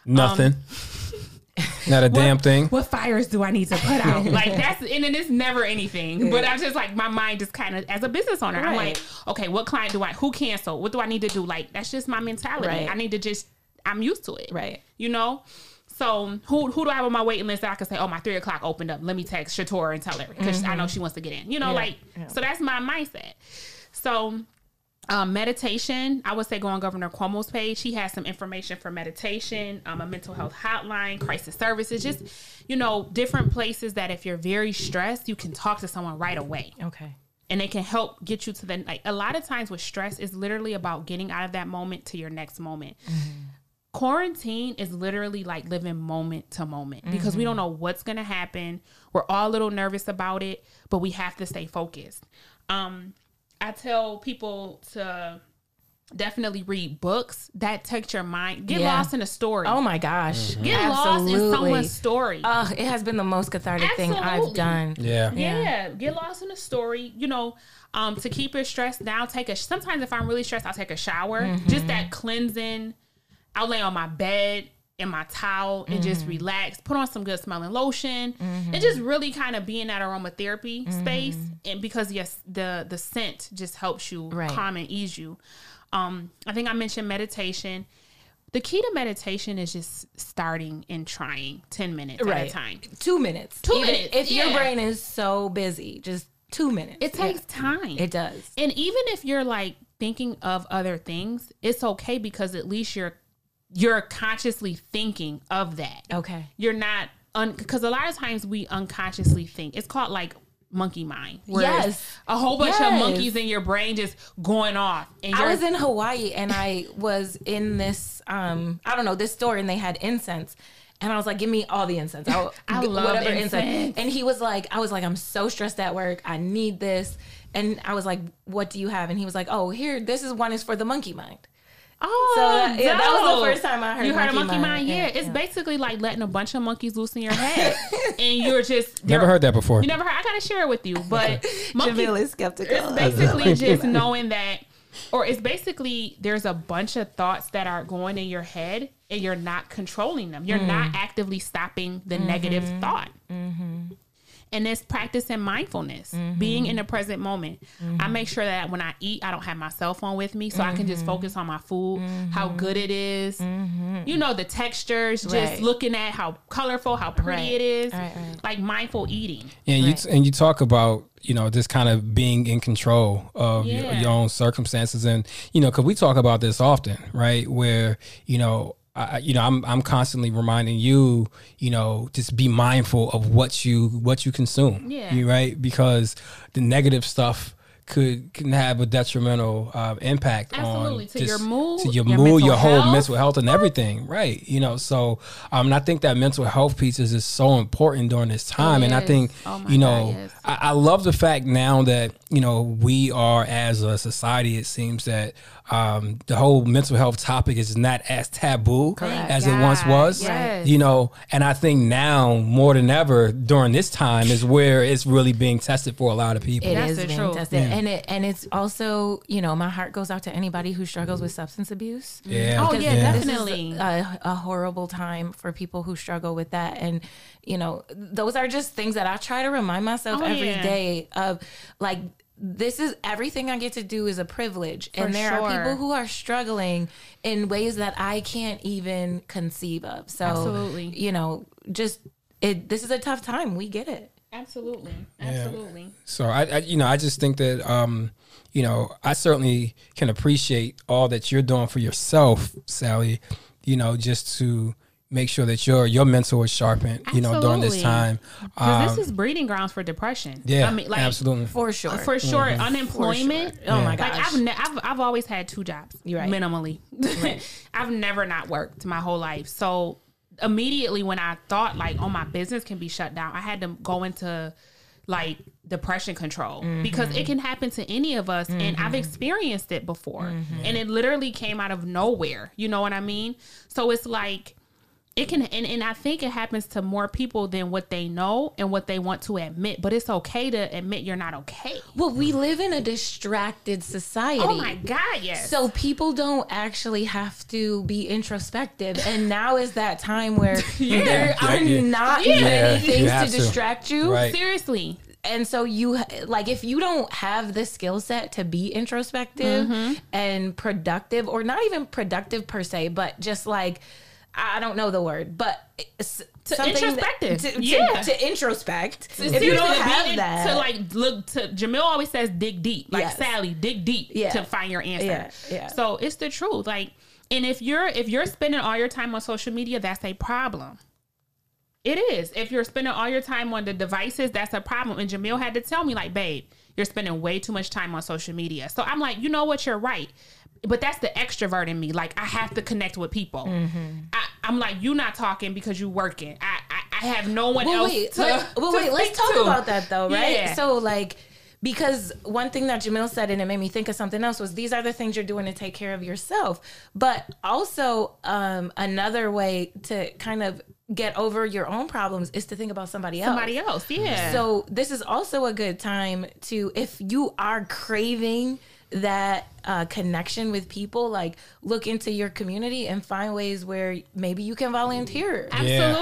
Nothing. Um, Not a damn thing. What fires do I need to put out? like that's and then it's never anything. But I'm just like my mind just kind of as a business owner, I'm like, okay, what client do I who cancel? What do I need to do? Like that's just my mentality. Right. I need to just I'm used to it. Right. You know? So who who do I have on my waiting list that I can say, oh my three o'clock opened up. Let me text Shatorah and tell her because I know she wants to get in. You know, Mm-hmm. Yeah. like Yeah. so that's my mindset. So um, meditation, I would say go on Governor Cuomo's page. He has some information for meditation, um, a mental health hotline, crisis services, just, you know, different places that if you're very stressed, you can talk to someone right away okay and they can help get you to the, like, a lot of times with stress is literally about getting out of that moment to your next moment. Quarantine is literally like living moment to moment because we don't know what's going to happen. We're all a little nervous about it, but we have to stay focused. Um, I tell people to definitely read books that touch your mind. Get Yeah. lost in a story. oh my gosh Get lost in someone's story. Oh, it has been the most cathartic thing I've Absolutely. done. Yeah. yeah. get lost in a story. You know, um, to keep your stress down, take a. Sometimes if I'm really stressed, I'll take a shower. Mm-hmm. Just that cleansing. I'll lay on my bed in my towel and just Mm-hmm. relax. Put on some good smelling lotion and just really kind of be in that aromatherapy Mm-hmm. space. And because yes, the the scent just helps you Right. calm and ease you. Um, I think I mentioned meditation. The key to meditation is just starting and trying ten minutes at a time. Two minutes. Two Even minutes, If your brain is so busy, just two minutes. It takes time. It does. And even if you're like thinking of other things, it's okay because at least you're you're consciously thinking of that. Okay. You're not un because a lot of times we unconsciously think. It's called like monkey mind. Yes. A whole bunch Yes. of monkeys in your brain just going off. And I was in Hawaii and I was in this um I don't know this store and they had incense and I was like give me all the incense I, I love incense. and he was like I was like I'm so stressed at work I need this and I was like what do you have and he was like oh here this is one is for the monkey mind Oh, So that- oh, yeah, that was the first time I heard You heard a monkey monkey mind. mind. Yeah, Yeah, it's yeah. basically like letting a bunch of monkeys loose in your head, and you're just Never heard that before. You never heard? I gotta share it with you, but monkey, Jamil is skeptical it's basically just knowing that, or it's basically there's a bunch of thoughts that are going in your head, and you're not controlling them. You're not mm. actively stopping the negative mm-hmm. thought. Mm-hmm. And it's practicing mindfulness, Mm-hmm. being in the present moment. I make sure that when I eat, I don't have my cell phone with me, so I can just Mm-hmm. focus on my food, how good it is. You know, the textures, just Right. looking at how colorful, how pretty Right. it is, Right, right. like mindful eating. And Right. you and you talk about you know just kind of being in control of your, your own circumstances, and you know because we talk about this often, right? Where you know. I, you know, I'm I'm constantly reminding you, you know, just be mindful of what you what you consume. Yeah. You right because the negative stuff could can have a detrimental uh, impact Absolutely. on To your mood, to your, your mood, your whole health. mental health, and everything. Right. You know, so um, and I think that mental health piece is just so important during this time, and I think Oh you know, God, yes. I, I love the fact now that you know we are as a society. It seems that um, the whole mental health topic is not as taboo Correct. as it once was. yes. You know, and I think now more than ever during this time is where it's really being tested for a lot of people. It That's is being truth. tested, and it and it's also you know my heart goes out to anybody who struggles with substance abuse. yeah. Oh, Because yeah, definitely. a, a horrible time for people who struggle with that, and you know those are just things that I try to remind myself Oh, every yeah. day of like. This is everything I get to do is a privilege, and there are people who are struggling in ways that I can't even conceive of. So, Absolutely. you know, just it. This is a tough time. We get it. Absolutely. Absolutely. So I, I, you know, I just think that, um, you know, I certainly can appreciate all that you're doing for yourself, Salley. You know, just to make sure that your your mental is sharpened. You know, during this time. Because Um, this is breeding grounds for depression. yeah, I mean, like, absolutely. For sure. For sure, mm-hmm. unemployment. Oh my gosh! Like. I've, ne- I've I've always had two jobs, You're right. minimally. I've never not worked my whole life. So immediately when I thought like, oh, my business can be shut down, I had to go into like depression control mm-hmm. because it can happen to any of us, and I've mm-hmm. experienced it before, and it literally came out of nowhere. You know what I mean? So it's like it can and, and i think it happens to more people than what they know and what they want to admit but it's okay to admit you're not okay Well, we live in a distracted society. oh my god yes So people don't actually have to be introspective, and now is that time where there are Yeah, yeah. not Yeah. many You things to have to. distract you. Right. seriously And so you like if you don't have the skill set to be introspective Mm-hmm. and productive, or not even productive per se, but just like I don't know the word, but it's something that- to, to, Yeah. to introspect. If you don't to have in- that, to like look to Jamil always says dig deep like Yes. Salley dig deep Yeah. to find your answer Yeah, yeah. so it's the truth like and if you're if you're spending all your time on social media that's a problem it is if you're spending all your time on the devices that's a problem and Jamil had to tell me like babe you're spending way too much time on social media so I'm like you know what you're right but that's the extrovert in me. Like I have to connect with people. Mm-hmm. I, I'm like, you not talking because you're working. I, I I have no one well, else. wait, to, let, well, to wait. Let's talk to. about that though, right? Yeah. So, like, because one thing that Jamil said and it made me think of something else was these are the things you're doing to take care of yourself, but also um, another way to kind of get over your own problems is to think about somebody else. somebody else. Yeah. So this is also a good time to, if you are craving that uh, connection with people, like look into your community and find ways where maybe you can volunteer.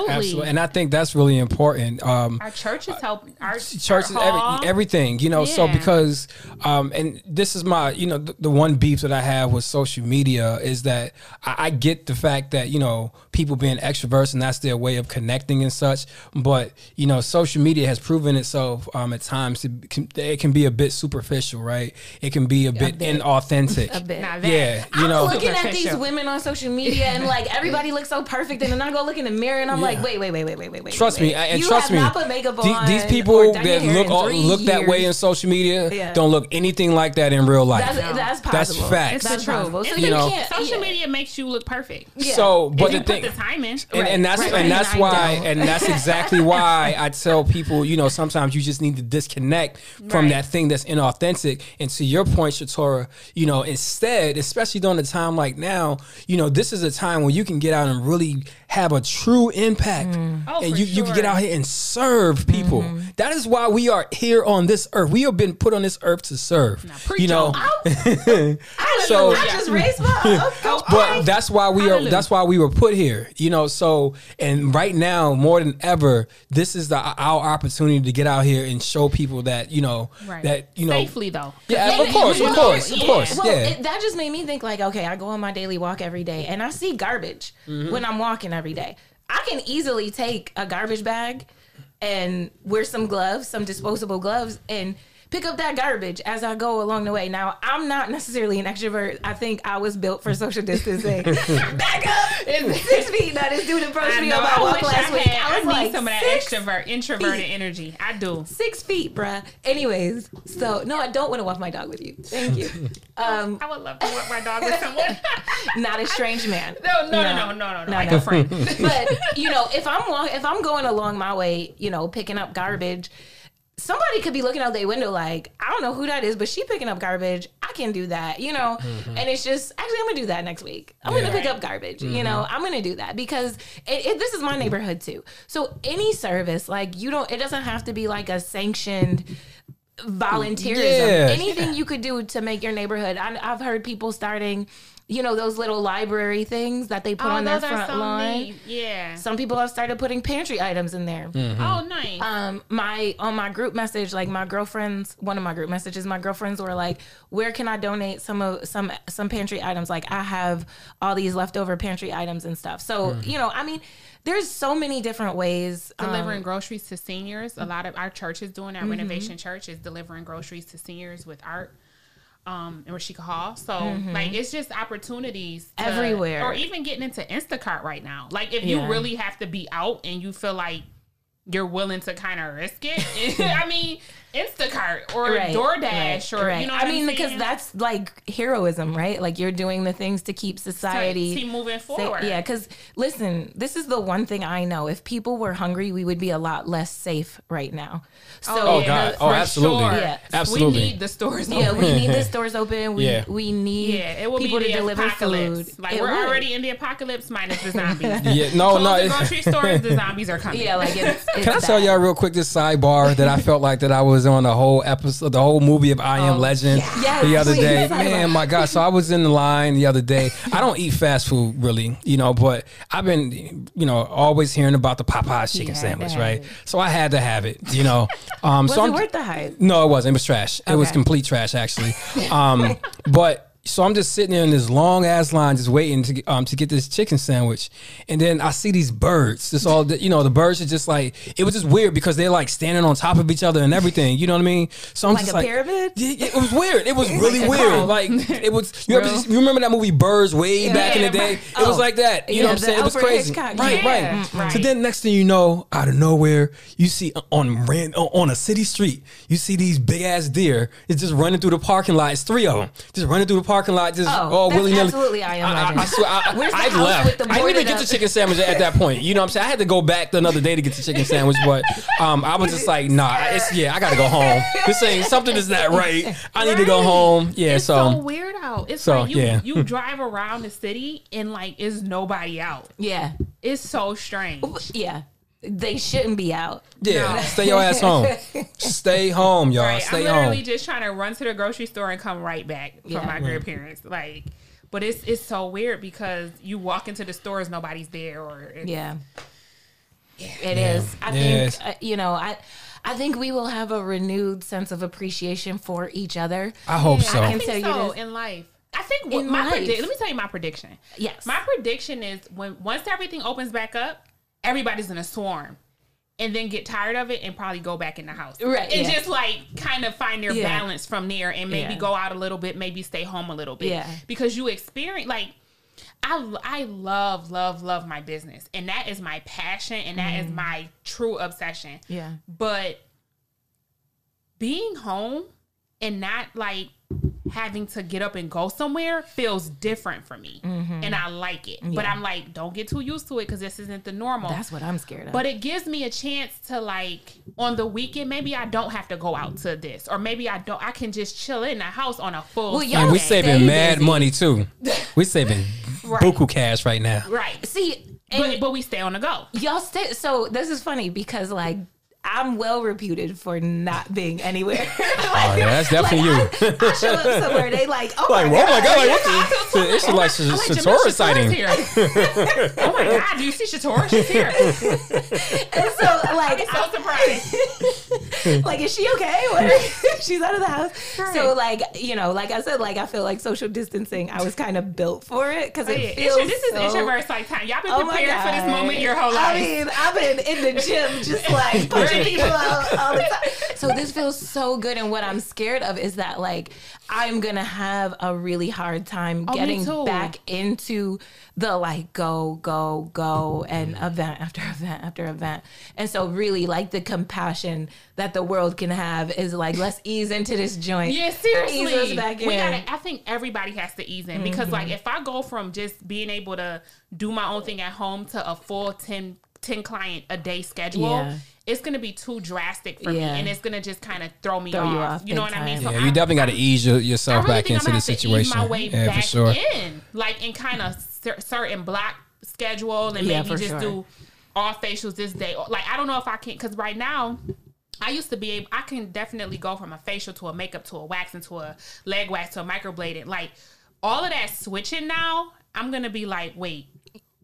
absolutely. And I think that's really important. Um, our church is helping. Our churches, our every, everything, you know. So because, um, and this is my, you know, the, the one beef that I have with social media is that I, I get the fact that you know people being extroverts and that's their way of connecting and such. But you know, social media has proven itself um, at times to can, it can be a bit superficial, right? It can be a bit bit. inauthentic. A bit. Not that. Yeah, you I'm know. looking at these women on social media and like everybody looks so perfect, and then I go look in the mirror and I'm like, wait, wait, wait, wait, wait, wait, wait. Trust wait. me, and you trust have me. Not put makeup the- on. these people that look all, three look that way in social media Yeah. don't look anything like that in real life. That's, that's That's possible. facts. That's It's the possible. So It's you you know, can't. Social media makes you look perfect. Yeah. So, but If the you thing, the time in. and, that's and that's why and that's exactly why I tell people, you know, sometimes you just need to disconnect from that thing that's inauthentic. And to your point, Shatorah, you know, instead, especially during a time like now, you know, this is a time where you can get out and really have a true impact, Oh, and for you you can get out here and serve people. Mm-hmm. That is why we are here on this earth. We have been put on this earth to serve. preach you know, on. so I just raised my. Okay. but right. that's why we are. That's why we were put here. You know. So and right now, more than ever, this is the our opportunity to get out here and show people that you know Right. that you know. safely though. Yeah, And- of course, of course, of yeah. Course. Well, yeah. it, that just made me think like, okay, I go on my daily walk every day and I see garbage Mm-hmm. when I'm walking every day. I can easily take a garbage bag and wear some gloves, some disposable gloves, and pick up that garbage as I go along the way. Now, I'm not necessarily an extrovert. I think I was built for social distancing. Back up! It's six feet. Now, this dude approached I me on my walk last week. I I was need like, some of that extrovert, introverted feet. energy. I do. Six feet, bruh. Anyways, so no, I don't want to walk my dog with you. Thank you. Um, I would love to walk my dog with someone. not a strange man. no, no, no, no, no, no, no, like a friend. but you know, if I'm walk, if I'm going along my way, you know, picking up garbage, somebody could be looking out their window like, I don't know who that is, but she picking up garbage. I can do that, you know. Mm-hmm. And it's just actually, I'm gonna do that next week. I'm gonna pick up garbage. You mm-hmm. know, I'm gonna do that because it, it, this is my neighborhood too. So any service, like you don't, it doesn't have to be like a sanctioned volunteerism. Yeah. Anything you could do to make your neighborhood. I, I've heard people starting. You know those little library things that they put on their Oh, those are front so lawn. neat. Yeah. Some people have started putting pantry items in there. Oh, nice. Um, my on my group message, like my girlfriends, one of my group messages, my girlfriends were like, "Where can I donate some of some some pantry items? Like I have all these leftover pantry items and stuff." So you know, I mean, there's so many different ways. um, delivering groceries to seniors. A lot of our church is doing. Our Mm-hmm. renovation church is delivering groceries to seniors with art. Um, in Rashika Hall. So Mm-hmm. like it's just opportunities to- Everywhere. Or even getting into Instacart right now. Like if Yeah. you really have to be out and you feel like you're willing to kind of risk it. I mean, Instacart or Right, DoorDash right, or right. you know. I what mean, I'm because saying? that's like heroism, right? Like you're doing the things to keep society keep moving Say- forward. yeah, because listen, this is the one thing I know. If people were hungry, we would be a lot less safe right now. Oh, so, Oh, God. Oh, for absolutely. Yeah. Absolutely. We need the stores. yeah, we need the stores open. We Yeah. we need Yeah, it will people be to the deliver apocalypse. food. Like It we're would. already in the apocalypse minus the zombies. Yeah, no, Close no. the grocery stores, the zombies are coming. Yeah, like it's, it's Can I tell y'all real quick this sidebar that I felt like that I was on the whole episode, the whole movie of I Am Legend Yes, the other day. Man, my God! So I was in the line the other day. I don't eat fast food really, you know, but I've been, you know, always hearing about the Popeyes chicken had sandwich, right? So I had to have it, you know. Um, Was so it I'm, worth the hype? no, it wasn't. It was trash. It was complete trash, actually. Um, but so I'm just sitting there in this long ass line, just waiting to get, um to get this chicken sandwich, and then I see these birds. This all you know, the birds are just like it was just weird because they're like standing on top of each other and everything. You know what I mean? So I'm Like just a like pyramid? Yeah, yeah, it was weird. It was really a weird. Like it was. You, you remember that movie Birds way back in the day? It was Oh. like that. You Yeah, know what I'm saying? It was crazy. Hitchcock. Right, Yeah, right. right. So then next thing you know, out of nowhere, you see on ran on a city street, you see these big ass deer. It's just running through the parking lot. It's three of them, just running through the parking lot, just Oh, all that's willy nilly. absolutely I Am Legend. I, swear, I, Where's the I house left. with the I didn't even boarded get the chicken sandwich at that point. You know what I'm saying? I had to go back another day to get the chicken sandwich, but um, I was just like, nah, it's yeah, I gotta go home. This ain't something is not right. I need to go home. Yeah, It's so. so, weird out. It's so, like you yeah. you drive around the city and like is nobody out. Yeah, It's so strange. yeah. They shouldn't be out. Yeah, No. stay your ass home. Stay home, y'all. Right. Stay home. I'm literally home. just trying to run to the grocery store and come right back from Yeah. my grandparents. Like but it's it's so weird because you walk into the stores, nobody's there or it's, Yeah, it is. I Yes. think uh, you know. I I think we will have a renewed sense of appreciation for each other. I hope Yeah, so. I can think tell you so this. in life. I think what In my life. prediction. Let me tell you my prediction. Yes. My prediction is when once everything opens back up, everybody's gonna swarm, and then get tired of it and probably go back in the house. Right, And yeah. just like kind of find their Yeah. balance from there, and maybe Yeah. go out a little bit, maybe stay home a little bit. Yeah. Because you experience like. I, I love love love my business and that is my passion and that is my true obsession Mm. Yeah. but being home and not like having to get up and go somewhere feels different for me and i like it but Mm-hmm. I'm like don't get too used to it because this isn't the normal That's what I'm scared of. but it gives me a chance to like on the weekend maybe i don't have to go out to this or maybe i don't i can just chill in the house on a full Well, y'all And we're saving stay mad busy. money too. we're saving Right. buku cash right now. right see, and but, but we stay on the go y'all stay. So this is funny because like I'm well reputed for not being anywhere. like, Oh, yeah, that's definitely like, you. I, I show up somewhere, they like, oh Like, my oh my god, like what the? It's like, like oh Satora sighting. here. oh my god, do you see Shatorah? She's here. And so like, I'm so surprised. like, is she okay? She's out of the house. Right. So like, you know, like I said, like I feel like social distancing. I was kind of built for it because it Oh, Yeah, feels. intro- this is so, introverts like time. Y'all been Oh preparing for this moment your whole life. I life. mean, I've been in the gym just like punching People out all the time. So this feels so good. And what I'm scared of is that like I'm gonna have a really hard time Oh, getting back into the like go, go, go and event after event after event. And so really like the compassion that the world can have is like let's ease into this joint. Yeah, Ease seriously. us back We in. gotta, I think everybody has to ease in because, like, mm-hmm. if I go from just being able to do my own thing at home to a full 10, 10 client a day schedule, Yeah. It's gonna be too drastic for me, and it's gonna just kind of throw me Throw you off. off You know big what I mean? So Yeah, I- you definitely got to ease your, yourself really back think into I'm the gonna have to situation. ease my way yeah, back for sure. in, like in kind of cer- certain block schedule, and Yeah, maybe just sure. do all facials this day. Like I don't know if I can because right now. I used to be able. I can definitely go from a facial to a makeup to a waxing to a leg wax to a microblading. Like all of that switching now, I'm gonna be like, wait,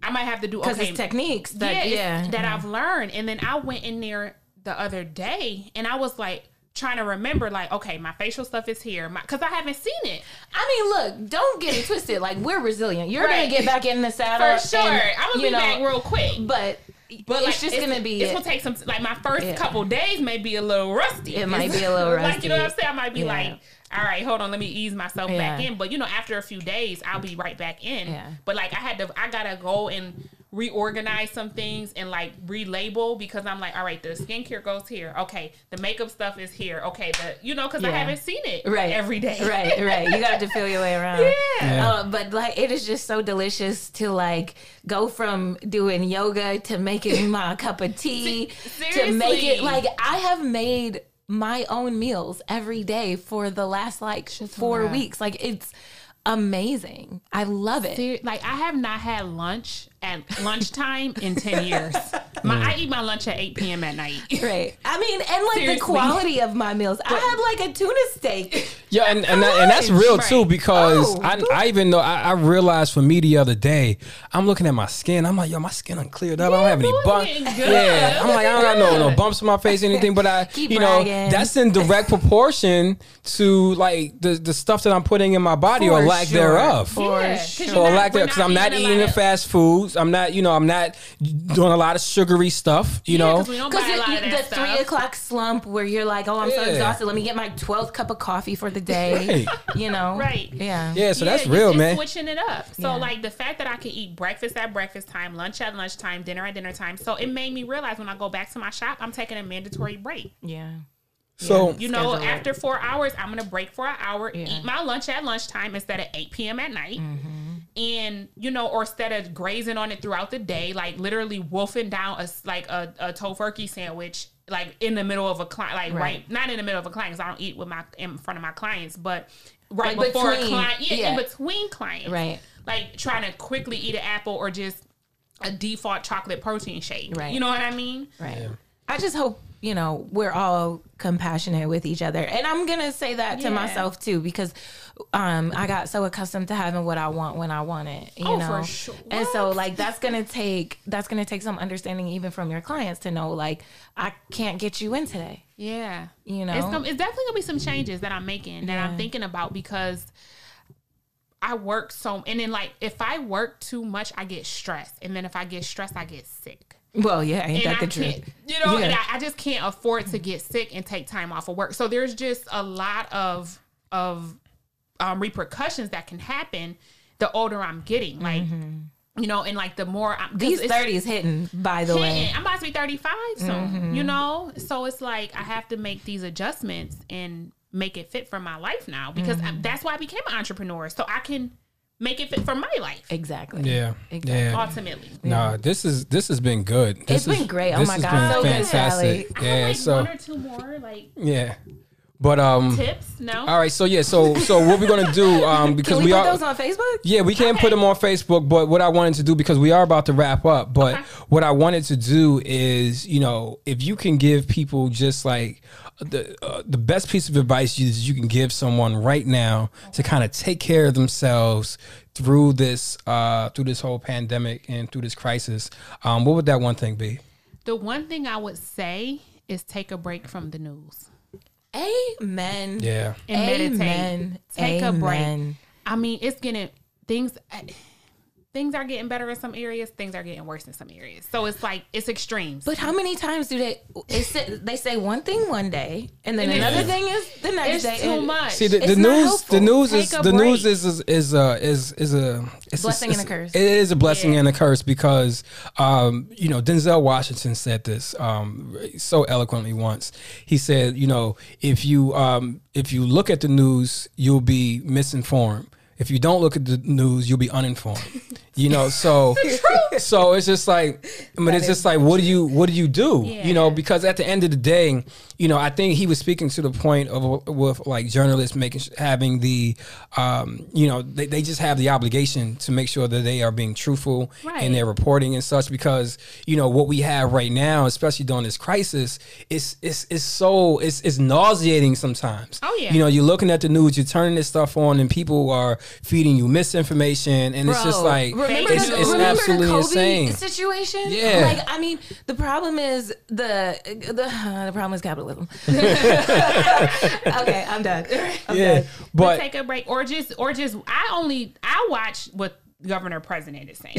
I might have to do because okay. it's techniques that yeah, yeah, it's- that mm-hmm. I've learned. And then I went in there the other day, and I was like trying to remember, like, okay, my facial stuff is here, because I haven't seen it. I mean, look, don't get it twisted. Like we're resilient. You're Right. gonna get back in the saddle For sure, and, I'm gonna be know, back real quick. But But it's just gonna be. It's gonna take some. Like my first Yeah. couple days may be a little rusty. It might be a little rusty Like you know what I'm saying? I might be Yeah. like, all right, hold on, let me ease myself back in. But you know, after a few days, I'll be right back in. Yeah. But like I had to, I gotta go and reorganize some things and like relabel because I'm like, all right, the skincare goes here. Okay, the makeup stuff is here. Okay, the you know because I haven't seen it right every day. Right, right. You got to feel your way around. Yeah. Yeah. Uh, but like, it is just so delicious to like go from doing yoga to making my cup of tea to make it like I have made my own meals every day for the last like four weeks. Like it's amazing. I love it. Ser- Like I have not had lunch at lunchtime in ten years. My, I eat my lunch at eight p.m. at night. Right. I mean, and like Seriously. the quality of my meals. I had like a tuna steak. Yeah, and and, that, and that's real Right. too because Oh, I, good. I even know I, I realized for me the other day, I'm looking at my skin. I'm like, yo, my skin uncleared up. I don't have any bumps. Yeah, I'm like, I don't got no no bumps on my face, or anything. But I, Keep you know, bragging. that's in direct proportion to like the the stuff that I'm putting in my body or lack sure. thereove. For Yeah, 'cause sure. you're So not- lack we're there because I'm not eating the fast fast foods. I'm not, you know, I'm not doing a lot of sugary stuff. You Yeah, know, 'cause we don't buy Because a lot the that three o'clock slump where you're like, oh, I'm so exhausted. Let me get my 12th cup of coffee for the day. You know? Right. Yeah. yeah. So that's real, man. Switching it up. So Yeah. like the fact that I can eat breakfast at breakfast time, lunch at lunchtime, dinner at dinner time. So it made me realize when I go back to my shop, I'm taking a mandatory break. Yeah. So You know, after four hours, I'm gonna break for an hour, Yeah. eat my lunch at lunchtime instead of 8 p.m. at night. Mm-hmm. And you know, or instead of grazing on it throughout the day, like literally wolfing down a like a, a tofurkey sandwich, like in the middle of a client, like right. Right. not in the middle of a client, because I don't eat with my in front of my clients, but right Like before a client, yeah, in between clients, Right. Like trying to quickly eat an apple or just a default chocolate protein shake. Right. You know what I mean? Right. I just hope, you know, we're all compassionate with each other. And I'm going to say that Yeah. to myself too, because um, I got so accustomed to having what I want when I want it, you Oh, know? sure. And so like, that's going to take, that's going to take some understanding even from your clients to know, like, I can't get you in today, Yeah. you know? It's, gonna, it's definitely gonna be some changes that I'm making that I'm thinking about because I work so and then like if I work too much, I get stressed, and then if I get stressed, I get sick. Well, yeah, ain't And that I the truth? you know, and I, I just can't afford to get sick and take time off of work. So there's just a lot of of um, repercussions that can happen the older I'm getting. Like, you know, and like the more I'm These 30s hitting, by the way. I'm about to be 35 soon, Mm-hmm. you know? So it's like I have to make these adjustments and make it fit for my life now because Mm-hmm. that's why I became an entrepreneur. So I can make it fit for my life Exactly. yeah, Exactly. yeah. ultimately. No, this is this has been good. This It's been is- great. Oh my has God. been So good, fantastic. I have Yeah, like so one or two more, like yeah. But um, Tips? No. all right. So yeah. So so what we're gonna do um because Can we, we, put are those on Facebook? yeah we can't put them on Facebook. But what I wanted to do because we are about to wrap up. But Okay. what I wanted to do is you know if you can give people just like the uh, the best piece of advice you, you can give someone right now to kind of take care of themselves through this uh through this whole pandemic and through this crisis. Um, what would that one thing be? The one thing I would say is take a break from the news Amen. Yeah. and meditate. Amen. Take a break. I mean, it's getting things. Things are getting better in some areas. Things are getting worse in some areas. So it's like it's extremes. But how many times do they? They say, they say one thing one day, and then And it's- another thing is the next it's day. too much. See the, the It's news. helpful. The news Take is a the news break. is is is uh, is is a it's Blessing it's- and a curse. It is a blessing Yeah. and a curse because um, you know Denzel Washington said this um, so eloquently once. He said, you know, if you um, if you look at the news, you'll be misinformed. If you don't look at the news, you'll be uninformed. You know, so so it's just like, I mean, it's just like, what do you what do you do? You know, because at the end of the day, you know, I think he was speaking to the point of with like journalists making having the, um, you know, they, they just have the obligation to make sure that they are being truthful in their reporting and such. Because you know what we have right now, especially during this crisis, is is is so it's it's nauseating sometimes. Oh, yeah. you know, you're looking at the news, you're turning this stuff on, and people are feeding you misinformation, and it's just like remember it's, the, it's remember absolutely the COVID insane. situation. Yeah. like I mean, the problem is the the uh, the problem is capitalism. okay, I'm done. I'm Yeah, done. but but take a break, or just, or just. I only I watch what Governor President is saying.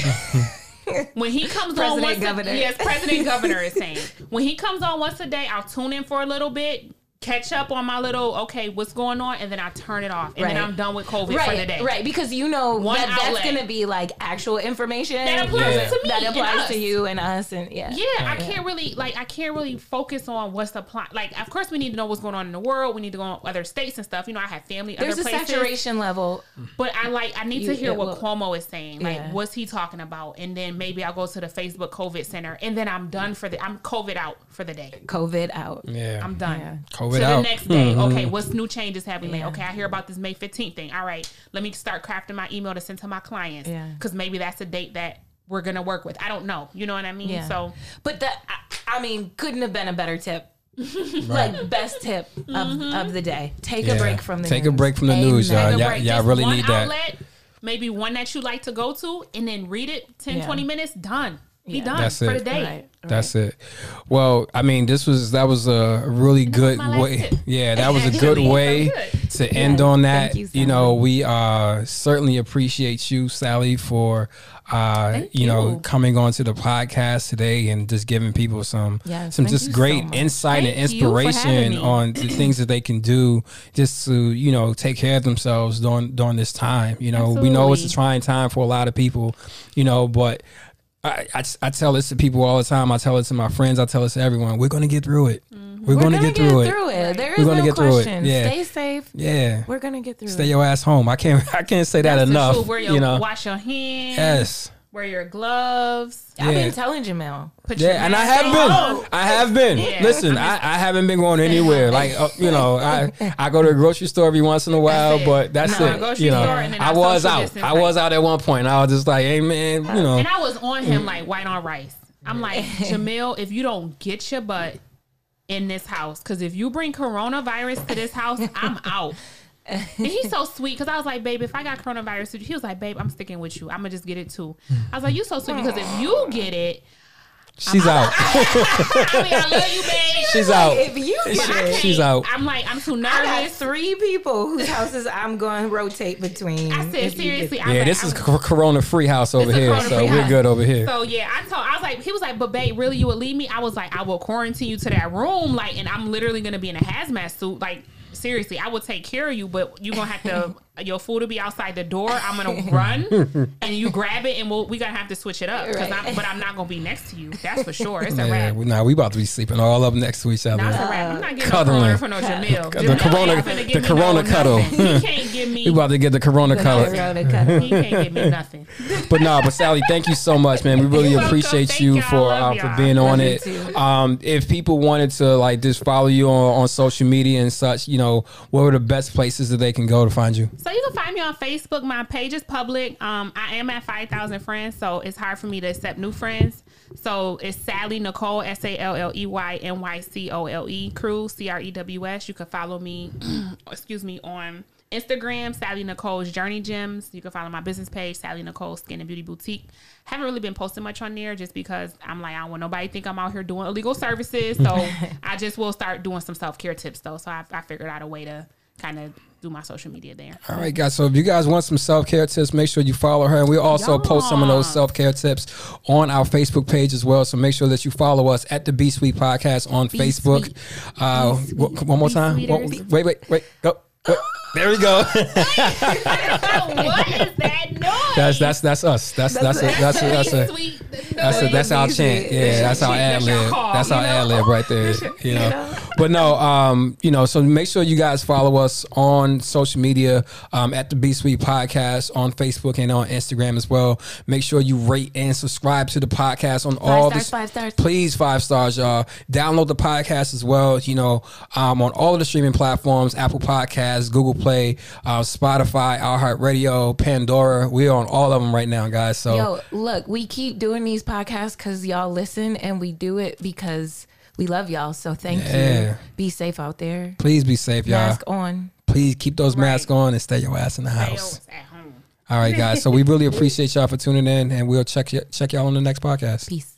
when he comes on once governor. a, yes, President Governor is saying when he comes on once a day, I'll tune in for a little bit, catch up on my little okay, what's going on, and then I turn it off, and then I'm done with COVID for the Right, day. right, because you know One that that's going to be like actual information That applies Yeah. to me. that applies to you and us, and yeah, Yeah, I can't really like I can't really focus on what's the plot. Like, of course, we need to know what's going on in the world. We need to go on other states and stuff. You know, I have family There's other a places. saturation level. But I like I need You- to hear what will- Cuomo is saying. Like, Yeah. what's he talking about? And then maybe I'll go to the Facebook COVID Center, and then I'm done for the I'm COVID out for the day. COVID out. yeah, I'm done. Yeah. COVID to the next day. Mm-hmm. Okay, what's new changes have we made? Okay, I hear about this May 15th thing. All right, let me start crafting my email to send to my clients. Yeah. Because maybe that's a date that we're gonna work with. I don't know. You know what I mean? Yeah. So But that I, I mean, couldn't have been a better tip. like best tip of, mm-hmm. of the day. Take Yeah. a break from the Take a news. break from the news, y'all. Take a y'all- y'all really one need that. Outlet, maybe one that you like to go to, and then read it 10, Yeah. 20 minutes. Done. Be Yeah. done That's for it. the day. Right. That's it. Well, I mean, this was that was a really that good way. tip. Yeah, that was a good way so good. to end Yes, on thank that. you, You, know, we uh certainly appreciate you, Salley, for uh Thank you know coming on to the podcast today and just giving people some Yes, some thank just great so insight and Thank you for having inspiration on the things that they can do just to you know take care of themselves during during this time. You know, we know it's a trying time for a lot of people. You know, but I, I, I tell this to people all the time. I tell it to my friends. I tell it to everyone. We're going to get through it. Mm-hmm. We're, We're going to get through it. There is We're gonna no get through it. Yeah. Stay safe. Yeah. We're gonna get through Stay it. Stay your ass home. I can't. I can't say that That's the enough. Wear you know. wash your hands. Yes. Wear your gloves. I've Yeah. been telling Jamil. Put your Yeah, and I mask have on. been. I have been. Yeah. Listen, I, I haven't been going anywhere. Like uh, you know, I I go to the grocery store every once in a while, it. but that's No, it. grocery you know, store and then I our was social out. distance, I was out at one point. I was just like, hey man, you know, And I was on him like white on rice. I'm like, Jamil, if you don't get your butt in this house, because if you bring coronavirus to this house, I'm out. And he's so sweet because I was like, babe, if I got coronavirus, he was like, babe, I'm sticking with you. I'm gonna just get it too. I was like, you so sweet because if you get it, she's out. I mean, I love you, babe. she's out. If you but I get it, She's out. I'm like, I'm too I got nervous. three people whose houses I'm going to rotate between. I said, if you get- seriously, I'm Yeah, like, this is I'm- Corona free house over here, so we're house. good over here. So yeah, I told I was like, he was like, but babe, really, you would leave me? I was like, I will quarantine you to that room, like, and I'm literally gonna be in a hazmat suit, like. Seriously, I will take care of you, but you're gonna have to your food will be outside the door. I'm gonna run, and you grab it, and we'll, we gonna have to switch it up. 'cause Right. I'm, but I'm not gonna be next to you. That's for sure. It's a Yeah, wrap. we, nah, we about to be sleeping all up next to each other. That's a wrap. I'm not getting Cuddling. no corona for no Jamil. The Jamil corona- ain't the corona no cuddle. nothing. He can't give me. we about to get the Corona color. Corona cuddle. he can't give me nothing. But no, but Salley, thank you so much, man. We really You're appreciate you y'all. for uh, for being on Love it. Um, if people wanted to like just follow you on, on social media and such, you know, what were the best places that they can go to find you? So you can find me on Facebook. My page is public. Um, I am at five thousand friends, so it's hard for me to accept new friends. So it's Salley Nycole S A L L E Y N Y C O L E Crews C R E W S. You can follow me, excuse me, on Instagram Salley Nycole's Journey Gems. You can follow my business page Salley Nycole Skin and Beauty Boutique. Haven't really been posting much on there just because I'm like I don't want nobody think I'm out here doing illegal services. So I just will start doing some self care tips though. So I, I figured out a way to kind of do my social media there. All right, guys. So if you guys want some self care tips, make sure you follow her, and we also post some of those self care tips on our Facebook page as well. So make sure that you follow us at the B Sweet Podcast on Facebook. Sweet. Uh, wh- one more time. Wait, wait, wait. Go. go. There we go. what is that noise? that's that's that's us. That's that's a, that's a, that's a, Sweet. That's a, that's our chant. Yeah, that's our ad lib. That's our ad lib right there. You know, but no, um, you know, so make sure you guys follow us on social media um, at the B Sweet Podcast on Facebook and on Instagram as well. Make sure you rate and subscribe to the podcast on all stars, the five stars. Please five stars, y'all. Download the podcast as well. You know, um, on all of the streaming platforms: Apple Podcasts, Google Play, uh, Spotify, iHeartRadio, Pandora. We're on all of them right now, guys. So. Yo, look, we keep doing these podcasts because y'all listen, and we do it because we love y'all. So thank Yeah. you. Be safe out there. Please be safe, y'all. Mask on. Please keep those masks on and stay your ass in the house. At home. All right, guys. So we really appreciate y'all for tuning in, and we'll check y- check y'all on the next podcast. Peace.